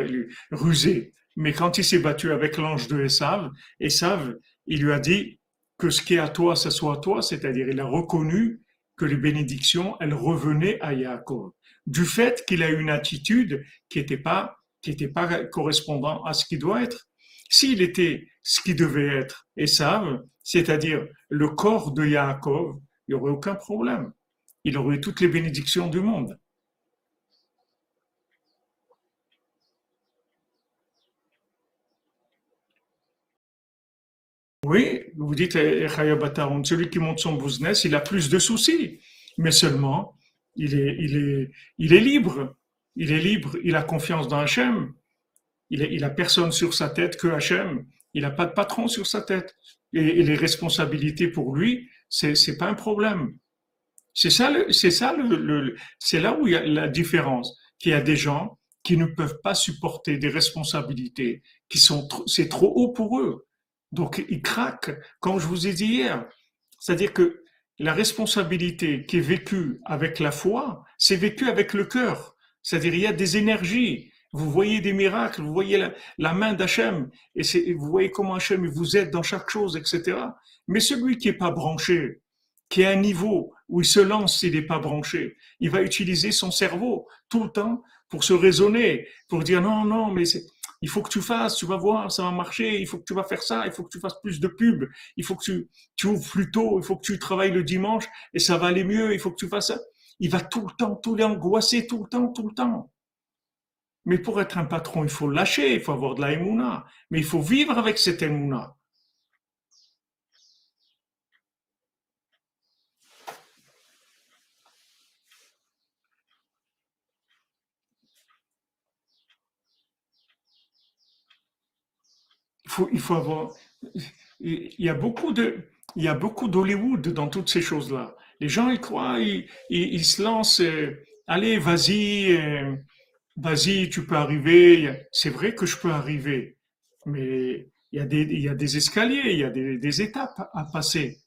Speaker 1: ruser. Mais quand il s'est battu avec l'ange de Esav, Esav, il lui a dit que ce qui est à toi, ce soit à toi, c'est-à-dire il a reconnu que les bénédictions, elles revenaient à Yaakov. Du fait qu'il a eu une attitude qui n'était pas, qui n'était pas correspondant à ce qui doit être. S'il était ce qui devait être Esav, c'est-à-dire le corps de Yaakov, il n'y aurait aucun problème. Il aurait toutes les bénédictions du monde. Oui, vous dites celui qui monte son business, il a plus de soucis, mais seulement il est, il est, il est libre. Il est libre, il a confiance dans Hachem. Il a, personne sur sa tête que Hachem. Il n'a pas de patron sur sa tête. Et, les responsabilités pour lui, c'est, c'est pas un problème. C'est ça, c'est ça, c'est là où il y a la différence. Qu'il y a des gens qui ne peuvent pas supporter des responsabilités qui sont, c'est trop haut pour eux. Donc ils craquent, comme je vous ai dit hier. C'est-à-dire que la responsabilité qui est vécue avec la foi, c'est vécu avec le cœur. C'est-à-dire il y a des énergies. Vous voyez des miracles, vous voyez la, main d'Hachem, et vous voyez comment Hachem vous aide dans chaque chose, etc. Mais celui qui est pas branché, qui est à un niveau où il se lance s'il n'est pas branché, il va utiliser son cerveau tout le temps pour se raisonner, pour dire non, non, mais il faut que tu fasses, tu vas voir, ça va marcher, il faut que tu vas faire ça, il faut que tu fasses plus de pubs, il faut que tu, tu ouvres plus tôt, il faut que tu travailles le dimanche et ça va aller mieux, il faut que tu fasses ça. Il va tout le temps, tout l'angoisser, tout le temps, tout le temps. Mais pour être un patron, il faut lâcher, il faut avoir de la émouna. Mais il faut vivre avec cette émouna. Il faut, il faut avoir. Il y a beaucoup de, il y a beaucoup d'Hollywood dans toutes ces choses-là. Les gens, ils croient, ils, ils, se lancent. Euh, allez, vas-y. Euh, vas-y, tu peux arriver. C'est vrai que je peux arriver, mais il y a des, escaliers, il y a des, étapes à passer.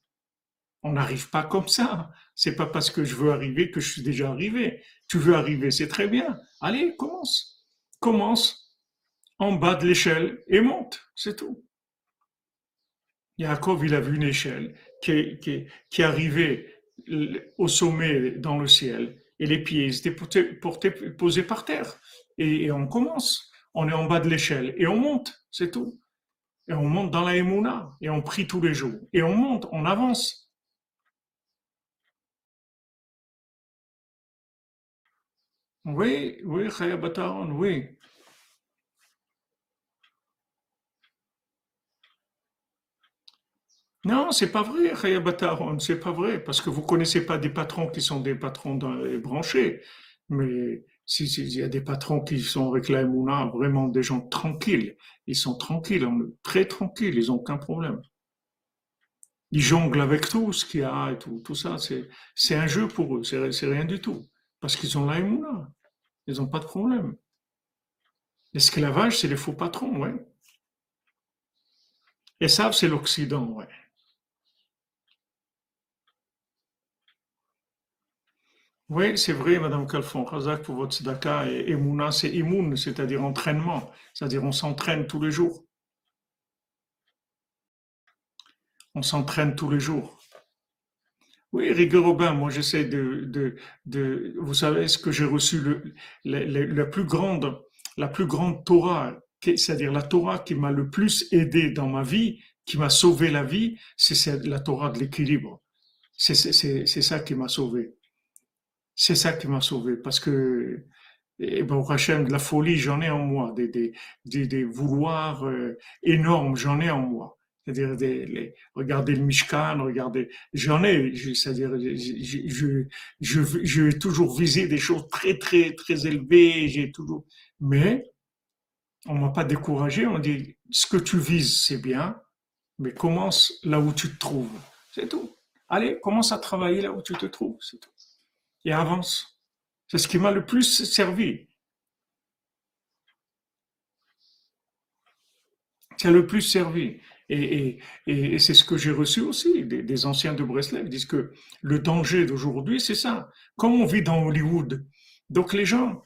Speaker 1: On n'arrive pas comme ça. C'est pas parce que je veux arriver que je suis déjà arrivé. Tu veux arriver, c'est très bien. Allez, commence. Commence en bas de l'échelle et monte. C'est tout. Yaakov, il a vu une échelle qui qui arrivée au sommet dans le ciel et les pieds étaient posés par terre. Et, on commence. On est en bas de l'échelle et on monte, c'est tout. Et on monte dans la Emouna et on prie tous les jours. Et on monte, on avance. Oui, oui, oui. Non, c'est pas vrai, c'est pas vrai, parce que vous connaissez pas des patrons qui sont des patrons branchés. Mais s'il y a des patrons qui sont avec la vraiment des gens tranquilles, ils sont tranquilles, très tranquilles, ils ont aucun problème. Ils jonglent avec tout ce qu'il y a et tout, tout ça, c'est un jeu pour eux, c'est rien du tout. Parce qu'ils ont la ils n'ont pas de problème. L'esclavage, c'est les faux patrons, ouais. Et ça, c'est l'Occident, ouais. Oui, c'est vrai, Madame Kalfon, Razak pour votre tzedaka et Emouna, c'est immun, c'est-à-dire entraînement, c'est-à-dire on s'entraîne tous les jours. On s'entraîne tous les jours. Oui, Rigueur Robin, moi j'essaie de, de, de, vous savez ce que j'ai reçu le, la plus grande, la plus grande Torah, c'est-à-dire la Torah qui m'a le plus aidé dans ma vie, qui m'a sauvé la vie, c'est la Torah de l'équilibre. C'est ça qui m'a sauvé. C'est ça qui m'a sauvé, parce que, et ben, au de la folie, j'en ai en moi, des, des, des, des vouloirs euh, énormes, j'en ai en moi. C'est-à-dire, des, regardez le Mishkan, regardez, j'en ai, c'est-à-dire, je, je, je, vais toujours viser des choses très, très, très élevées, j'ai toujours, mais, on m'a pas découragé, on dit, ce que tu vises, c'est bien, mais commence là où tu te trouves. C'est tout. Allez, commence à travailler là où tu te trouves, c'est tout et avance. C'est ce qui m'a le plus servi. C'est le plus servi. Et, c'est ce que j'ai reçu aussi des, anciens de Breslev. Disent que le danger d'aujourd'hui, c'est ça. Comme on vit dans Hollywood, donc les gens,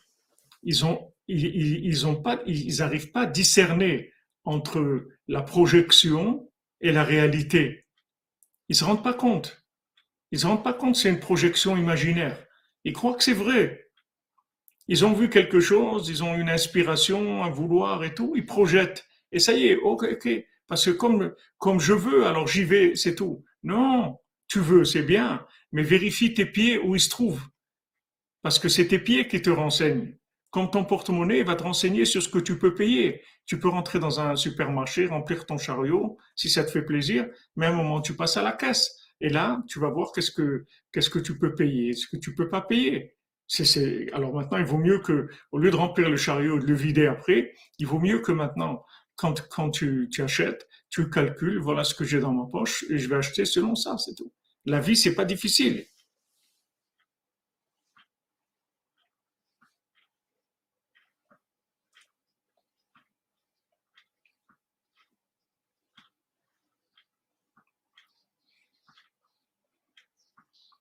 Speaker 1: ils ont, ils, pas, ils n'arrivent pas à discerner entre la projection et la réalité. Ils se rendent pas compte. Ils se rendent pas compte, c'est une projection imaginaire. Ils croient que c'est vrai. Ils ont vu quelque chose, ils ont une inspiration, un vouloir et tout, ils projettent. Et ça y est, ok, ok. Parce que comme, comme je veux, alors j'y vais, c'est tout. Non, tu veux, c'est bien, mais vérifie tes pieds où ils se trouvent. Parce que c'est tes pieds qui te renseignent. Comme ton porte-monnaie va te renseigner sur ce que tu peux payer. Tu peux rentrer dans un supermarché, remplir ton chariot, si ça te fait plaisir, mais à un moment, tu passes à la caisse. Et là, tu vas voir qu'est-ce que qu'est-ce que tu peux payer, ce que tu peux pas payer. C'est, alors maintenant, il vaut mieux que, au lieu de remplir le chariot de le vider après, il vaut mieux que maintenant, quand, quand tu, tu achètes, tu calcules, voilà ce que j'ai dans ma poche et je vais acheter selon ça, c'est tout. La vie, c'est pas difficile.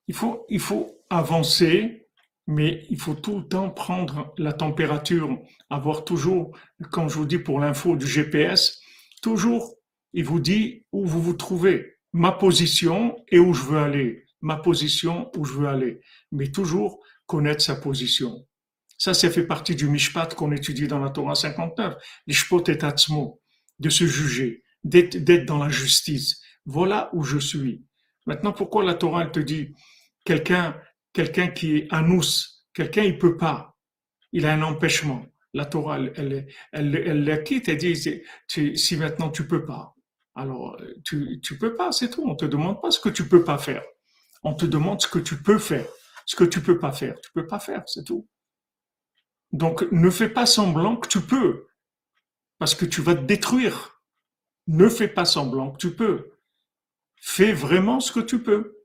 Speaker 1: Il faut, il faut avancer, mais il faut tout le temps prendre la température, avoir toujours, comme je vous dis pour l'info du GPS, toujours, il vous dit où vous vous trouvez, ma position et où je veux aller, ma position où je veux aller, mais toujours connaître sa position. Ça, ça fait partie du mishpat qu'on étudie dans la Torah 59, l'ishpot et atzmo, de se juger, d'être dans la justice. Voilà où je suis. Maintenant, pourquoi la Torah elle te dit quelqu'un qui est quelqu'un il peut pas, il a un empêchement. La Torah elle elle elle, elle, quitte et dit si maintenant tu peux pas, alors tu tu peux pas, c'est tout. On te demande pas ce que tu peux pas faire. On te demande ce que tu peux faire. Ce que tu peux pas faire, tu peux pas faire, c'est tout. Donc ne fais pas semblant que tu peux, parce que tu vas te détruire. Ne fais pas semblant que tu peux. Fais vraiment ce que tu peux.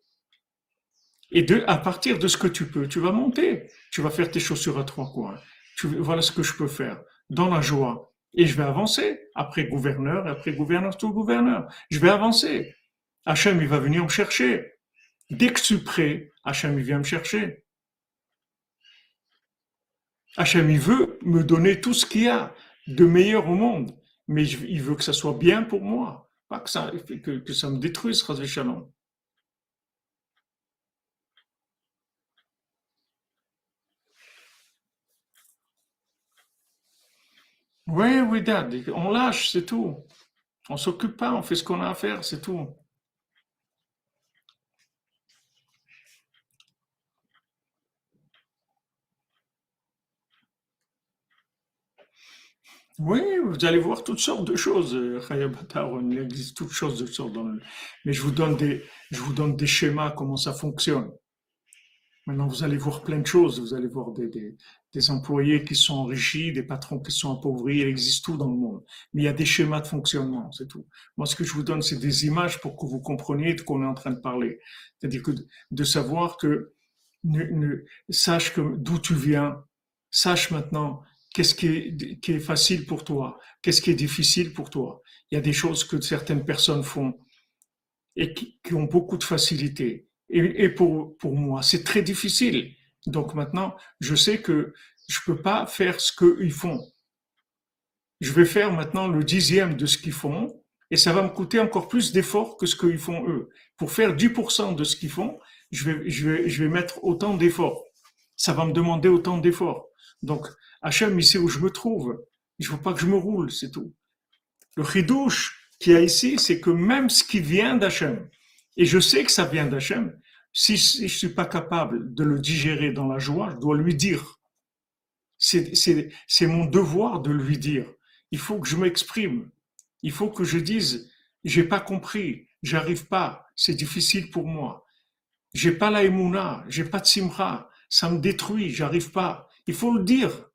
Speaker 1: Et de, à partir de ce que tu peux, tu vas monter. Tu vas faire tes chaussures à trois coins. Tu, voilà ce que je peux faire. Dans la joie. Et je vais avancer. Après gouverneur, après gouverneur, tout gouverneur. Je vais avancer. Hachem, il va venir me chercher. Dès que je suis prêt, Hachem, il vient me chercher. Hachem, il veut me donner tout ce qu'il y a de meilleur au monde. Mais il veut que ça soit bien pour moi. Pas que ça, que, ça me détruise, Shalom. Oui, oui, Dad, on lâche, c'est tout. On s'occupe pas, on fait ce qu'on a à faire, c'est tout. Oui, vous allez voir toutes sortes de choses, euh, Il existe toutes choses de sortes dans le... Mais je vous donne des, je vous donne des schémas, comment ça fonctionne. Maintenant, vous allez voir plein de choses. Vous allez voir des, des, employés qui sont enrichis, des patrons qui sont appauvris. Il existe tout dans le monde. Mais il y a des schémas de fonctionnement, c'est tout. Moi, ce que je vous donne, c'est des images pour que vous compreniez de quoi on est en train de parler. C'est-à-dire que de savoir que, ne, sache d'où tu viens, sache maintenant qu'est-ce qui est, qui est facile pour toi, qu'est-ce qui est difficile pour toi. Il y a des choses que certaines personnes font et qui ont beaucoup de facilité et, pour, pour moi, c'est très difficile. Donc maintenant, je sais que je peux pas faire ce qu'ils font. Je vais faire maintenant le dixième de ce qu'ils font et ça va me coûter encore plus d'efforts que ce qu'ils font eux. Pour faire 10% de ce qu'ils font, je vais, je, vais, je vais mettre autant d'efforts. Ça va me demander autant d'efforts. Donc, Hachem, il sait où je me trouve. Il ne faut pas que je me roule, c'est tout. Le chidouche qu'il y a ici, c'est que même ce qui vient d'Hachem, et je sais que ça vient d'Hachem. Si, je je suis pas capable de le digérer dans la joie, je dois lui dire. C'est mon devoir de lui dire. Il faut que je m'exprime. Il faut que je dise, j'ai pas compris, j'arrive pas, c'est difficile pour moi. J'ai pas la émouna, j'ai pas de simra, ça me détruit, j'arrive pas. Il faut le dire.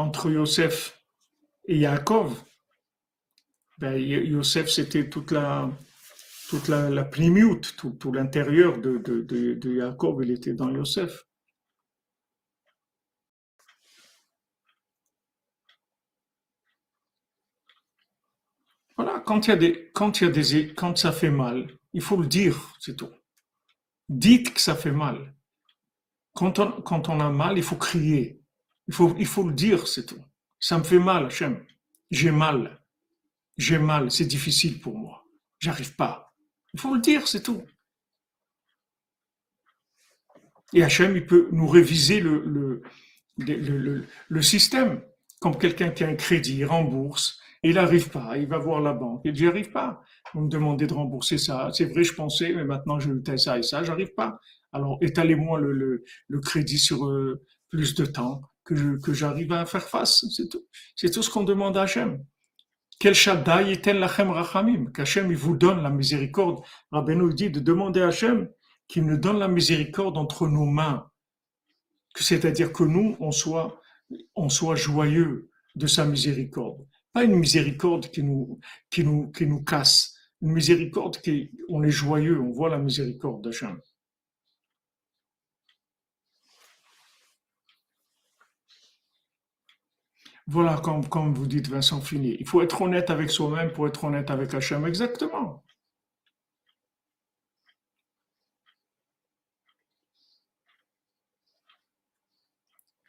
Speaker 1: Entre Yosef et Yaakov, ben, Yosef, c'était toute la, toute la, la tout, l'intérieur de, de, de, Yaakov, il était dans Yosef. Voilà, quand il y a des, quand il y a des, quand ça fait mal, il faut le dire, c'est tout. Dites que ça fait mal. Quand on, quand on a mal, il faut crier. Il faut, il faut le dire, c'est tout. Ça me fait mal, Hachem. J'ai mal. J'ai mal. C'est difficile pour moi. J'arrive pas. Il faut le dire, c'est tout. Et Hachem, il peut nous réviser le, le, le, système. Comme quelqu'un qui a un crédit, il rembourse, il n'arrive pas, il va voir la banque, il dit, arrive pas. Vous me demandez de rembourser ça. C'est vrai, je pensais, mais maintenant je fais ça et ça, j'arrive pas. Alors, étalez-moi le, le, le, crédit sur euh, plus de temps que, j'arrive à faire face. C'est tout. C'est tout ce qu'on demande à Hachem. Quel Shaddai est lachem rachamim? Qu'Hachem, il vous donne la miséricorde. Rabbeinu dit de demander à Hachem qu'il nous donne la miséricorde entre nos mains. C'est-à-dire que nous, on soit, on soit joyeux de sa miséricorde. Pas une miséricorde qui nous, qui nous, qui nous casse, Une miséricorde qui, on est joyeux, on voit la miséricorde d'Hachem. Voilà, comme, vous dites Vincent Fini. Il faut être honnête avec soi-même pour être honnête avec Hachem. Exactement.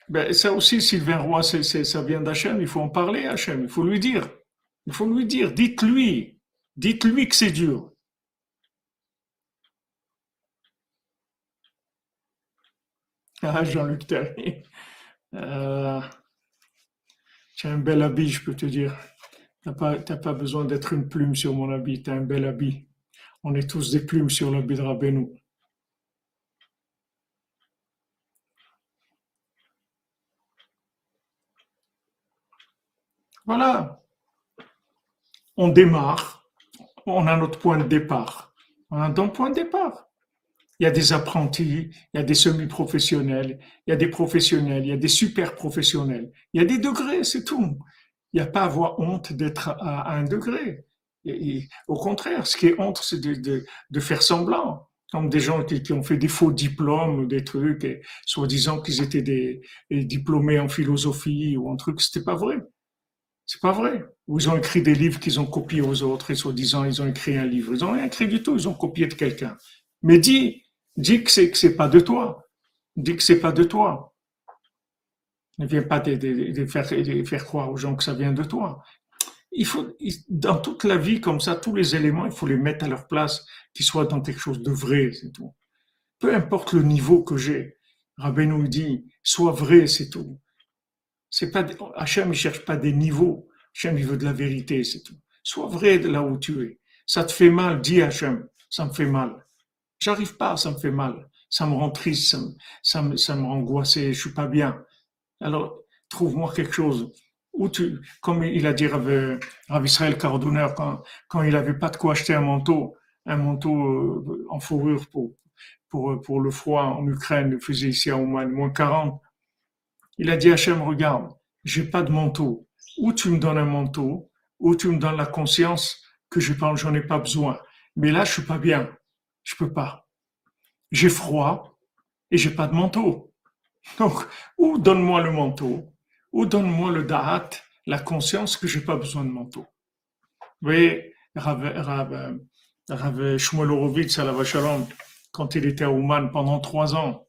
Speaker 1: Ben, ça aussi, Sylvain Roy, ça vient d'Hachem. Il faut en parler à Hachem. Il faut lui dire. Il faut lui dire. Dites-lui. Dites-lui que c'est dur. Ah, Jean-Luc Terry. Euh, as un bel habit, je peux te dire. Tu n'as pas, besoin d'être une plume sur mon habit. Tu as un bel habit. On est tous des plumes sur l'habit de Rabbeinu. Voilà. On démarre. On a notre point de départ. On a un point de départ. Il y a des apprentis, il y a des semi-professionnels, il y a des professionnels, il y a des super professionnels. Il y a des degrés, c'est tout. Il n'y a pas à avoir honte d'être à, un degré. au contraire, ce qui est honte, c'est de, faire semblant. Comme des gens qui, ont fait des faux diplômes des trucs, soi-disant qu'ils étaient des, diplômés en philosophie ou en truc, c'était pas vrai. C'est pas vrai. Ou ils ont écrit des livres qu'ils ont copiés aux autres et soi-disant ils ont écrit un livre. Ils ont rien écrit du tout, ils ont copié de quelqu'un. Mais dis, Dis que c'est que c'est pas de toi. Dis que c'est pas de toi. Ne viens pas de, faire, croire aux gens que ça vient de toi. Il faut, dans toute la vie comme ça, tous les éléments, il faut les mettre à leur place, qu'ils soient dans quelque chose de vrai, c'est tout. Peu importe le niveau que j'ai. Rabbeinu dit, sois vrai, c'est tout. C'est pas, Hachem, il cherche pas des niveaux. Hachem, il veut de la vérité, c'est tout. Sois vrai de là où tu es. Ça te fait mal, dis Hachem, ça me fait mal. J'arrive pas, ça me fait mal, ça me rend triste, ça me, ça me, rend angoissé, je suis pas bien. Alors, trouve-moi quelque chose. Où tu, comme il a dit Rav, Rav Israël Cardonner, quand, quand il avait pas de quoi acheter un manteau, un manteau euh, en fourrure pour, pour, pour le froid en Ukraine, il faisait ici à Oman, moins 40. Il a dit à Hachem, regarde, j'ai pas de manteau. Ou tu me donnes un manteau, ou tu me donnes la conscience que je pense, j'en ai pas besoin. Mais là, je suis pas bien. Je peux pas. J'ai froid et j'ai pas de manteau. Donc, ou donne-moi le manteau, ou donne-moi le da'at, la conscience que j'ai pas besoin de manteau? Vous voyez, Rav, Rav, Rav Shmuel Horowitz quand il était à Ouman pendant trois ans,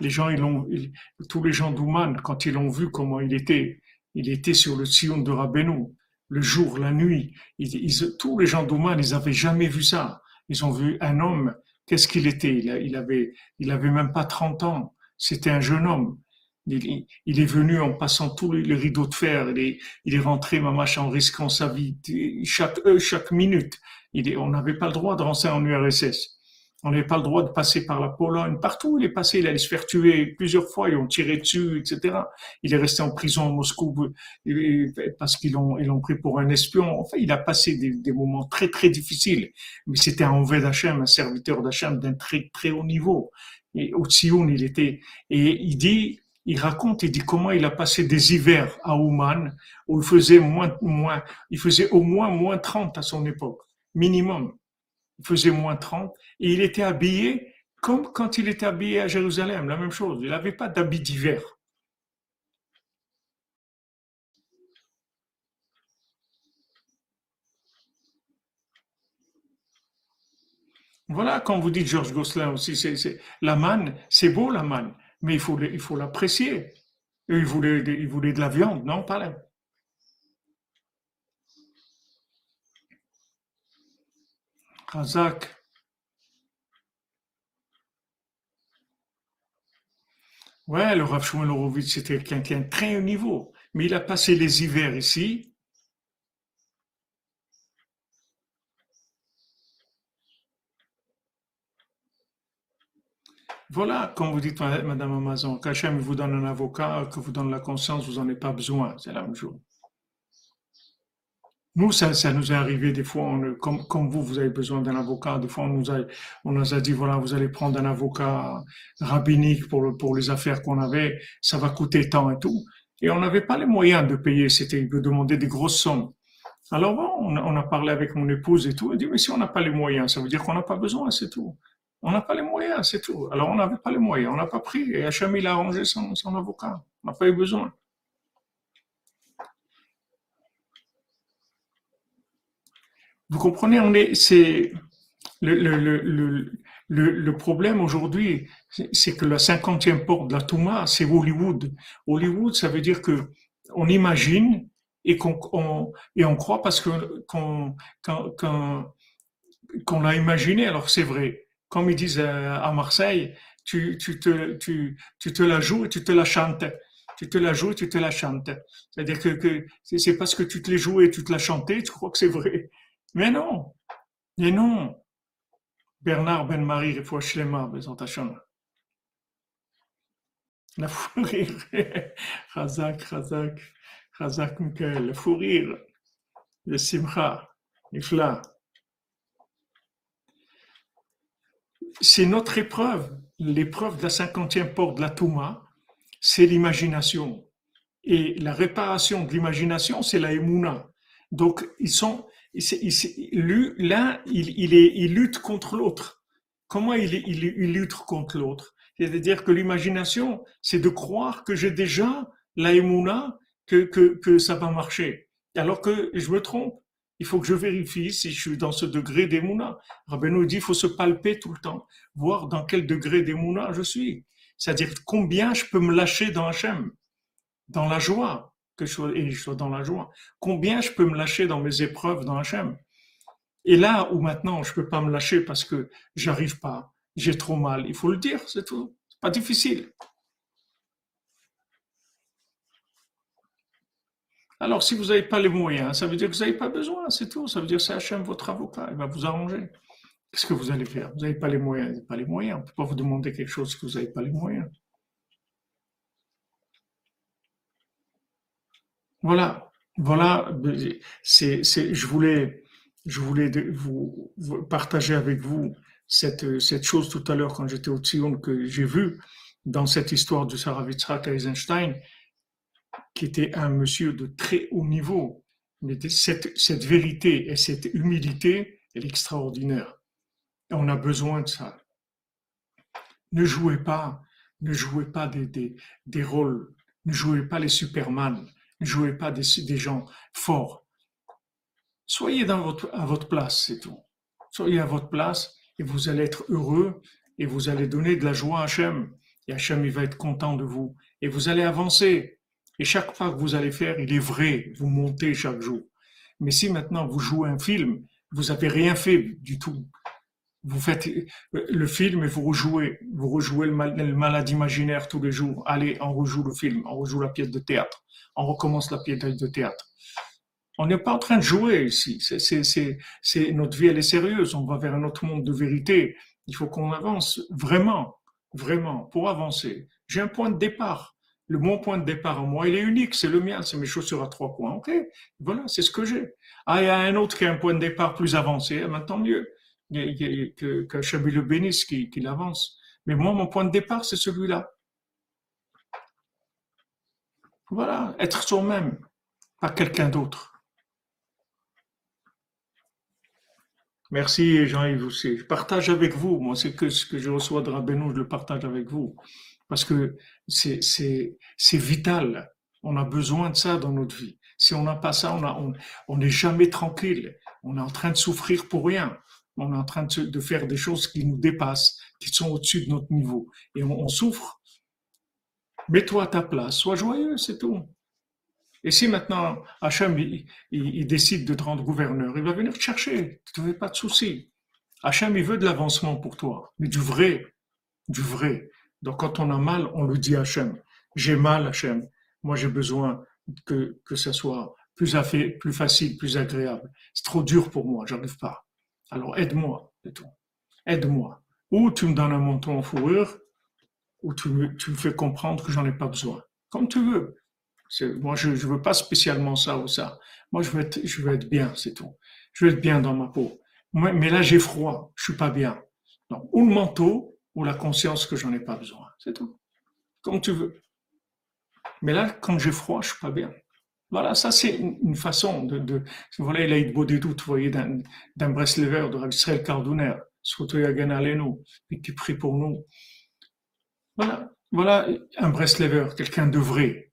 Speaker 1: les gens, ils ont, tous les gens d'Ouman, quand ils l'ont vu comment il était, il était sur le Sion de Rabbeinu, le jour, la nuit. tous les gens d'Ouman, ils n'avaient jamais vu ça. Ils ont vu un homme. Qu'est-ce qu'il était? Il, avait, il avait même pas 30 ans. C'était un jeune homme. Il, est venu en passant tous les, rideaux de fer. Il est, il est rentré, en risquant sa vie chaque, euh, chaque minute. On n'avait pas le droit de rentrer en URSS. On n'avait pas le droit de passer par la Pologne. Partout où il est passé, il allait se faire tuer plusieurs fois. Ils ont tiré dessus, etc. Il est resté en prison à Moscou parce qu'ils l'ont, ils l'ont pris pour un espion. Enfin, il a passé des, moments très, très difficiles. Mais c'était un Enved d'Hachem, un serviteur d'Hachem d'un très, très haut niveau. Et au Tsioun, il était, et il dit, il raconte, il dit comment il a passé des hivers à Ouman où il faisait moins, moins, il faisait au moins moins 30 à son époque, minimum il faisait moins 30, et il était habillé comme quand il était habillé à Jérusalem, la même chose. Il n'avait pas d'habit d'hiver. Voilà, quand vous dites Georges Gosselin aussi, c'est, la manne, c'est beau la manne, mais il faut, l'apprécier. Il voulait, il voulait de la viande, non, pas là. Razak. Ouais, le Rav Shmuel Horowitz, c'était quelqu'un de très haut niveau. Mais il a passé les hivers ici. Voilà, comme vous dites, Madame Amazon, qu'Hachem vous donne un avocat, que vous donne la conscience, vous n'en avez pas besoin. C'est la même chose. Nous, ça, nous est arrivé des fois, on, comme, vous, vous avez besoin d'un avocat. Des fois, on nous, a, on dit, voilà, vous allez prendre un avocat rabbinique pour, les affaires qu'on avait, ça va coûter tant et tout. Et on n'avait pas les moyens de payer, c'était de demander des grosses sommes. Alors bon, on a, parlé avec mon épouse et tout. Elle dit, mais si on n'a pas les moyens, ça veut dire qu'on n'a pas besoin, c'est tout. On n'a pas les moyens, c'est tout. Alors on n'avait pas les moyens, on n'a pas pris. Et Hachem, il a arrangé son, son avocat. On n'a pas eu besoin. Vous comprenez, on est, c'est le, le, le, le, problème aujourd'hui, c'est que la cinquantième porte de la Touma, c'est Hollywood. Hollywood, ça veut dire que on imagine et qu'on et on croit parce que qu'on qu'on l'a imaginé. Alors c'est vrai. Comme ils disent à Marseille, tu, tu, te, tu, tu te la joues et tu te la chantes. Tu te la joues tu te la chantes. C'est-à-dire que, que c'est parce que tu te l'es joué et tu te l'as chanté, tu crois que c'est vrai. Mais non. Mais non. Bernard Ben-Marie, Shlema, Bezant Hashem. La fou rire. [LAUGHS] Razak, Razak, Razak Michael, le fou rire. Le Simcha, Ifla. C'est notre épreuve. L'épreuve de la cinquantième porte de la Touma, c'est l'imagination. Et la réparation de l'imagination, c'est la Emouna. Donc, ils sont, l'un, il, est, il lutte contre l'autre. Comment il, lutte contre l'autre? C'est-à-dire que l'imagination, c'est de croire que j'ai déjà la que, que, ça va marcher. Alors que je me trompe. Il faut que je vérifie si je suis dans ce degré d'émouna. Rabbeinu dit, il faut se palper tout le temps, voir dans quel degré d'émouna je suis. C'est-à-dire combien je peux me lâcher dans Hachem, dans la joie, que je sois, et je sois dans la joie. Combien je peux me lâcher dans mes épreuves dans Hachem. Et là où maintenant je peux pas me lâcher parce que j'arrive pas, j'ai trop mal, il faut le dire, c'est tout. C'est pas difficile. Alors, si vous n'avez pas les moyens, ça veut dire que vous n'avez pas besoin, c'est tout. Ça veut dire que c'est Hachem, votre avocat, il va vous arranger. Qu'est-ce que vous allez faire? Vous n'avez pas les moyens, vous n'avez pas les moyens. On ne peut pas vous demander quelque chose que vous n'avez pas les moyens. Voilà, voilà, c'est, je voulais, je voulais vous, partager avec vous cette, cette chose tout à l'heure quand j'étais au Tzion que j'ai vu dans cette histoire de Sarah Eisenstein, qui était un monsieur de très haut niveau. Mais cette, cette vérité et cette humilité, est extraordinaire. Et on a besoin de ça. Ne jouez pas, ne jouez pas des, des, des rôles, ne jouez pas les Superman, ne jouez pas des, gens forts. Soyez dans votre, à votre place, c'est tout. Soyez à votre place et vous allez être heureux et vous allez donner de la joie à Hachem. Et Hachem, il va être content de vous. Et vous allez avancer. Et chaque pas que vous allez faire, il est vrai. Vous montez chaque jour. Mais si maintenant vous jouez un film, vous n'avez rien fait du tout. Vous faites le film et vous rejouez, vous rejouez le, malade imaginaire tous les jours. Allez, on rejoue le film, on rejoue la pièce de théâtre on recommence la pièce de théâtre. On n'est pas en train de jouer ici. C'est, notre vie, elle est sérieuse. On va vers un autre monde de vérité. Il faut qu'on avance vraiment, vraiment, pour avancer. J'ai un point de départ. Le mon point de départ en moi, il est unique. C'est le mien. C'est mes chaussures à trois points. OK? Voilà, c'est ce que j'ai. Ah, il y a un autre qui a un point de départ plus avancé. Eh maintenant, mieux. Chabi le bénisse qui, qui l'avance. Mais moi, mon point de départ, c'est celui-là. Voilà, être soi-même, pas quelqu'un d'autre. Merci Jean-Yves aussi. Je partage avec vous. Moi, c'est que ce que je reçois de Rabbeinu, je le partage avec vous. Parce que c'est, vital. On a besoin de ça dans notre vie. Si on n'a pas ça, on n'est on, jamais tranquille. On est en train de souffrir pour rien. On est en train de, faire des choses qui nous dépassent, qui sont au-dessus de notre niveau. Et on souffre mets-toi à ta place, sois joyeux, c'est tout. Et si maintenant Hachem il, décide de te rendre gouverneur, il va venir te chercher, tu ne fais pas de soucis. Hachem il veut de l'avancement pour toi, mais du vrai, du vrai. Donc quand on a mal, on le dit à Hachem. J'ai mal, Hachem. Moi j'ai besoin que, que ça soit plus, plus facile, plus agréable. C'est trop dur pour moi, j'arrive pas. Alors aide-moi, c'est tout. Aide-moi. Ou tu me donnes un manteau en fourrure, ou tu me, tu me fais comprendre que j'en ai pas besoin. Comme tu veux. Moi, je ne veux pas spécialement ça ou ça. Moi, je veux être, je veux être bien, c'est tout. Je veux être bien dans ma peau. Mais là, j'ai froid, je suis pas bien. Donc, ou le manteau, ou la conscience que j'en ai pas besoin. C'est tout. Comme tu veux. Mais là, quand j'ai froid, je suis pas bien. Voilà, ça c'est une façon de, de si vous voulez, l'aide doutes, vous voyez, d'un, Breslever, de Israël Cardouner, surtout Yagan Alenu, et qui prie pour nous. Voilà, voilà un Breslever, quelqu'un de vrai.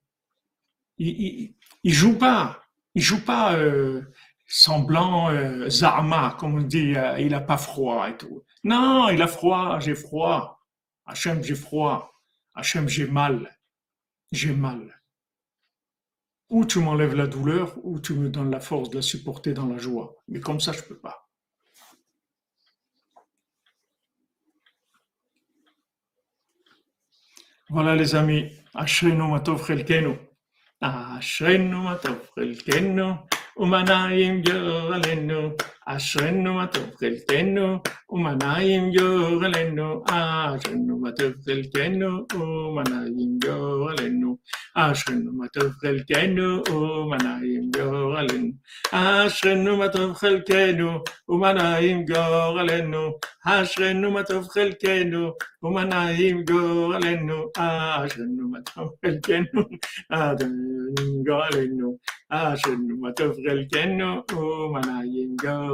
Speaker 1: Il, il, joue pas, il joue pas euh, semblant euh, Zama, comme on dit, euh, il a pas froid et tout. Non, il a froid, j'ai froid. Hachem, j'ai froid. Hachem, j'ai mal. J'ai mal ou tu m'enlèves la douleur, ou tu me donnes la force de la supporter dans la joie. Mais comme ça, je ne peux pas. Voilà les amis, Ashrenu Matov Ashrenu Matov אשרנו מה טוב חלקנו, ומנעים גורלנו, אשרנו מה טוב חלקנו, ומנעים גורלנו, אשרנו מה טוב חלקנו, ומנעים גורלנו, אשרנו מה טוב חלקנו, ומנעים גורלנו, אשרנו מה טוב חלקנו, ומנעים גורלנו, אשרנו מה טוב חלקנו, ומנעים גורלנו, אשרנו מה טוב חלקנו, ומנעים גורלנו,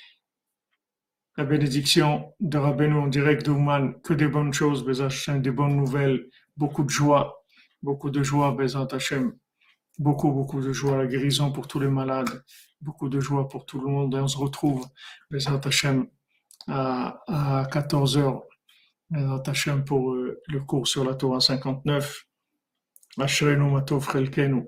Speaker 1: La bénédiction de Rabbeinu en direct d'Ouman, que des bonnes choses, Bezat Hashem, des bonnes nouvelles, beaucoup de joie, beaucoup de joie, Bezat Hashem, beaucoup, beaucoup de joie, la guérison pour tous les malades, beaucoup de joie pour tout le monde, et on se retrouve, Bezat Hashem, à, à 14h, Bezat Hashem, pour euh, le cours sur la Torah 59, Ashrenu Matov Chelkenu.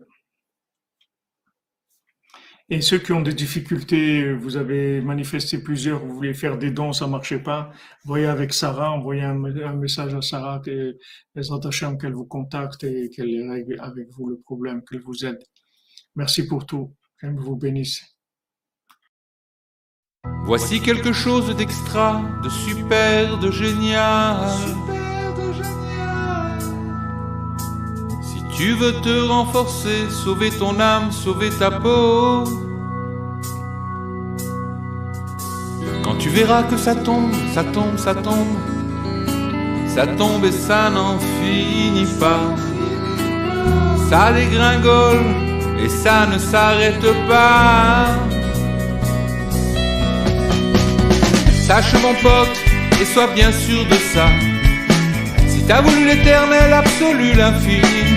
Speaker 1: Et ceux qui ont des difficultés, vous avez manifesté plusieurs, vous voulez faire des dons, ça marchait pas. Voyez avec Sarah, envoyez un, message à Sarah, que les attachants qu'elle vous contacte et qu'elle règle avec vous le problème, qu'elle vous aide. Merci pour tout. Qu'elle vous bénisse.
Speaker 2: Voici quelque chose d'extra, de super, de génial. Si tu veux te renforcer, sauver ton âme, sauver ta peau. Quand tu verras que ça tombe, ça tombe, ça tombe, ça tombe et ça n'en finit pas. Ça dégringole et ça ne s'arrête pas. Sache mon pote et sois bien sûr de ça. Si t'as voulu l'éternel absolu, l'infini,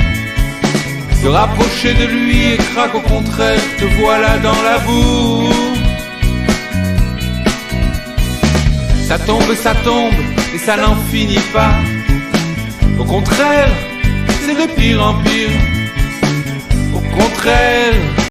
Speaker 2: rapprocher de lui et craque au contraire, te voilà dans la boue. Ça tombe, ça tombe et ça n'en finit pas. Au contraire, c'est de pire en pire. Au contraire,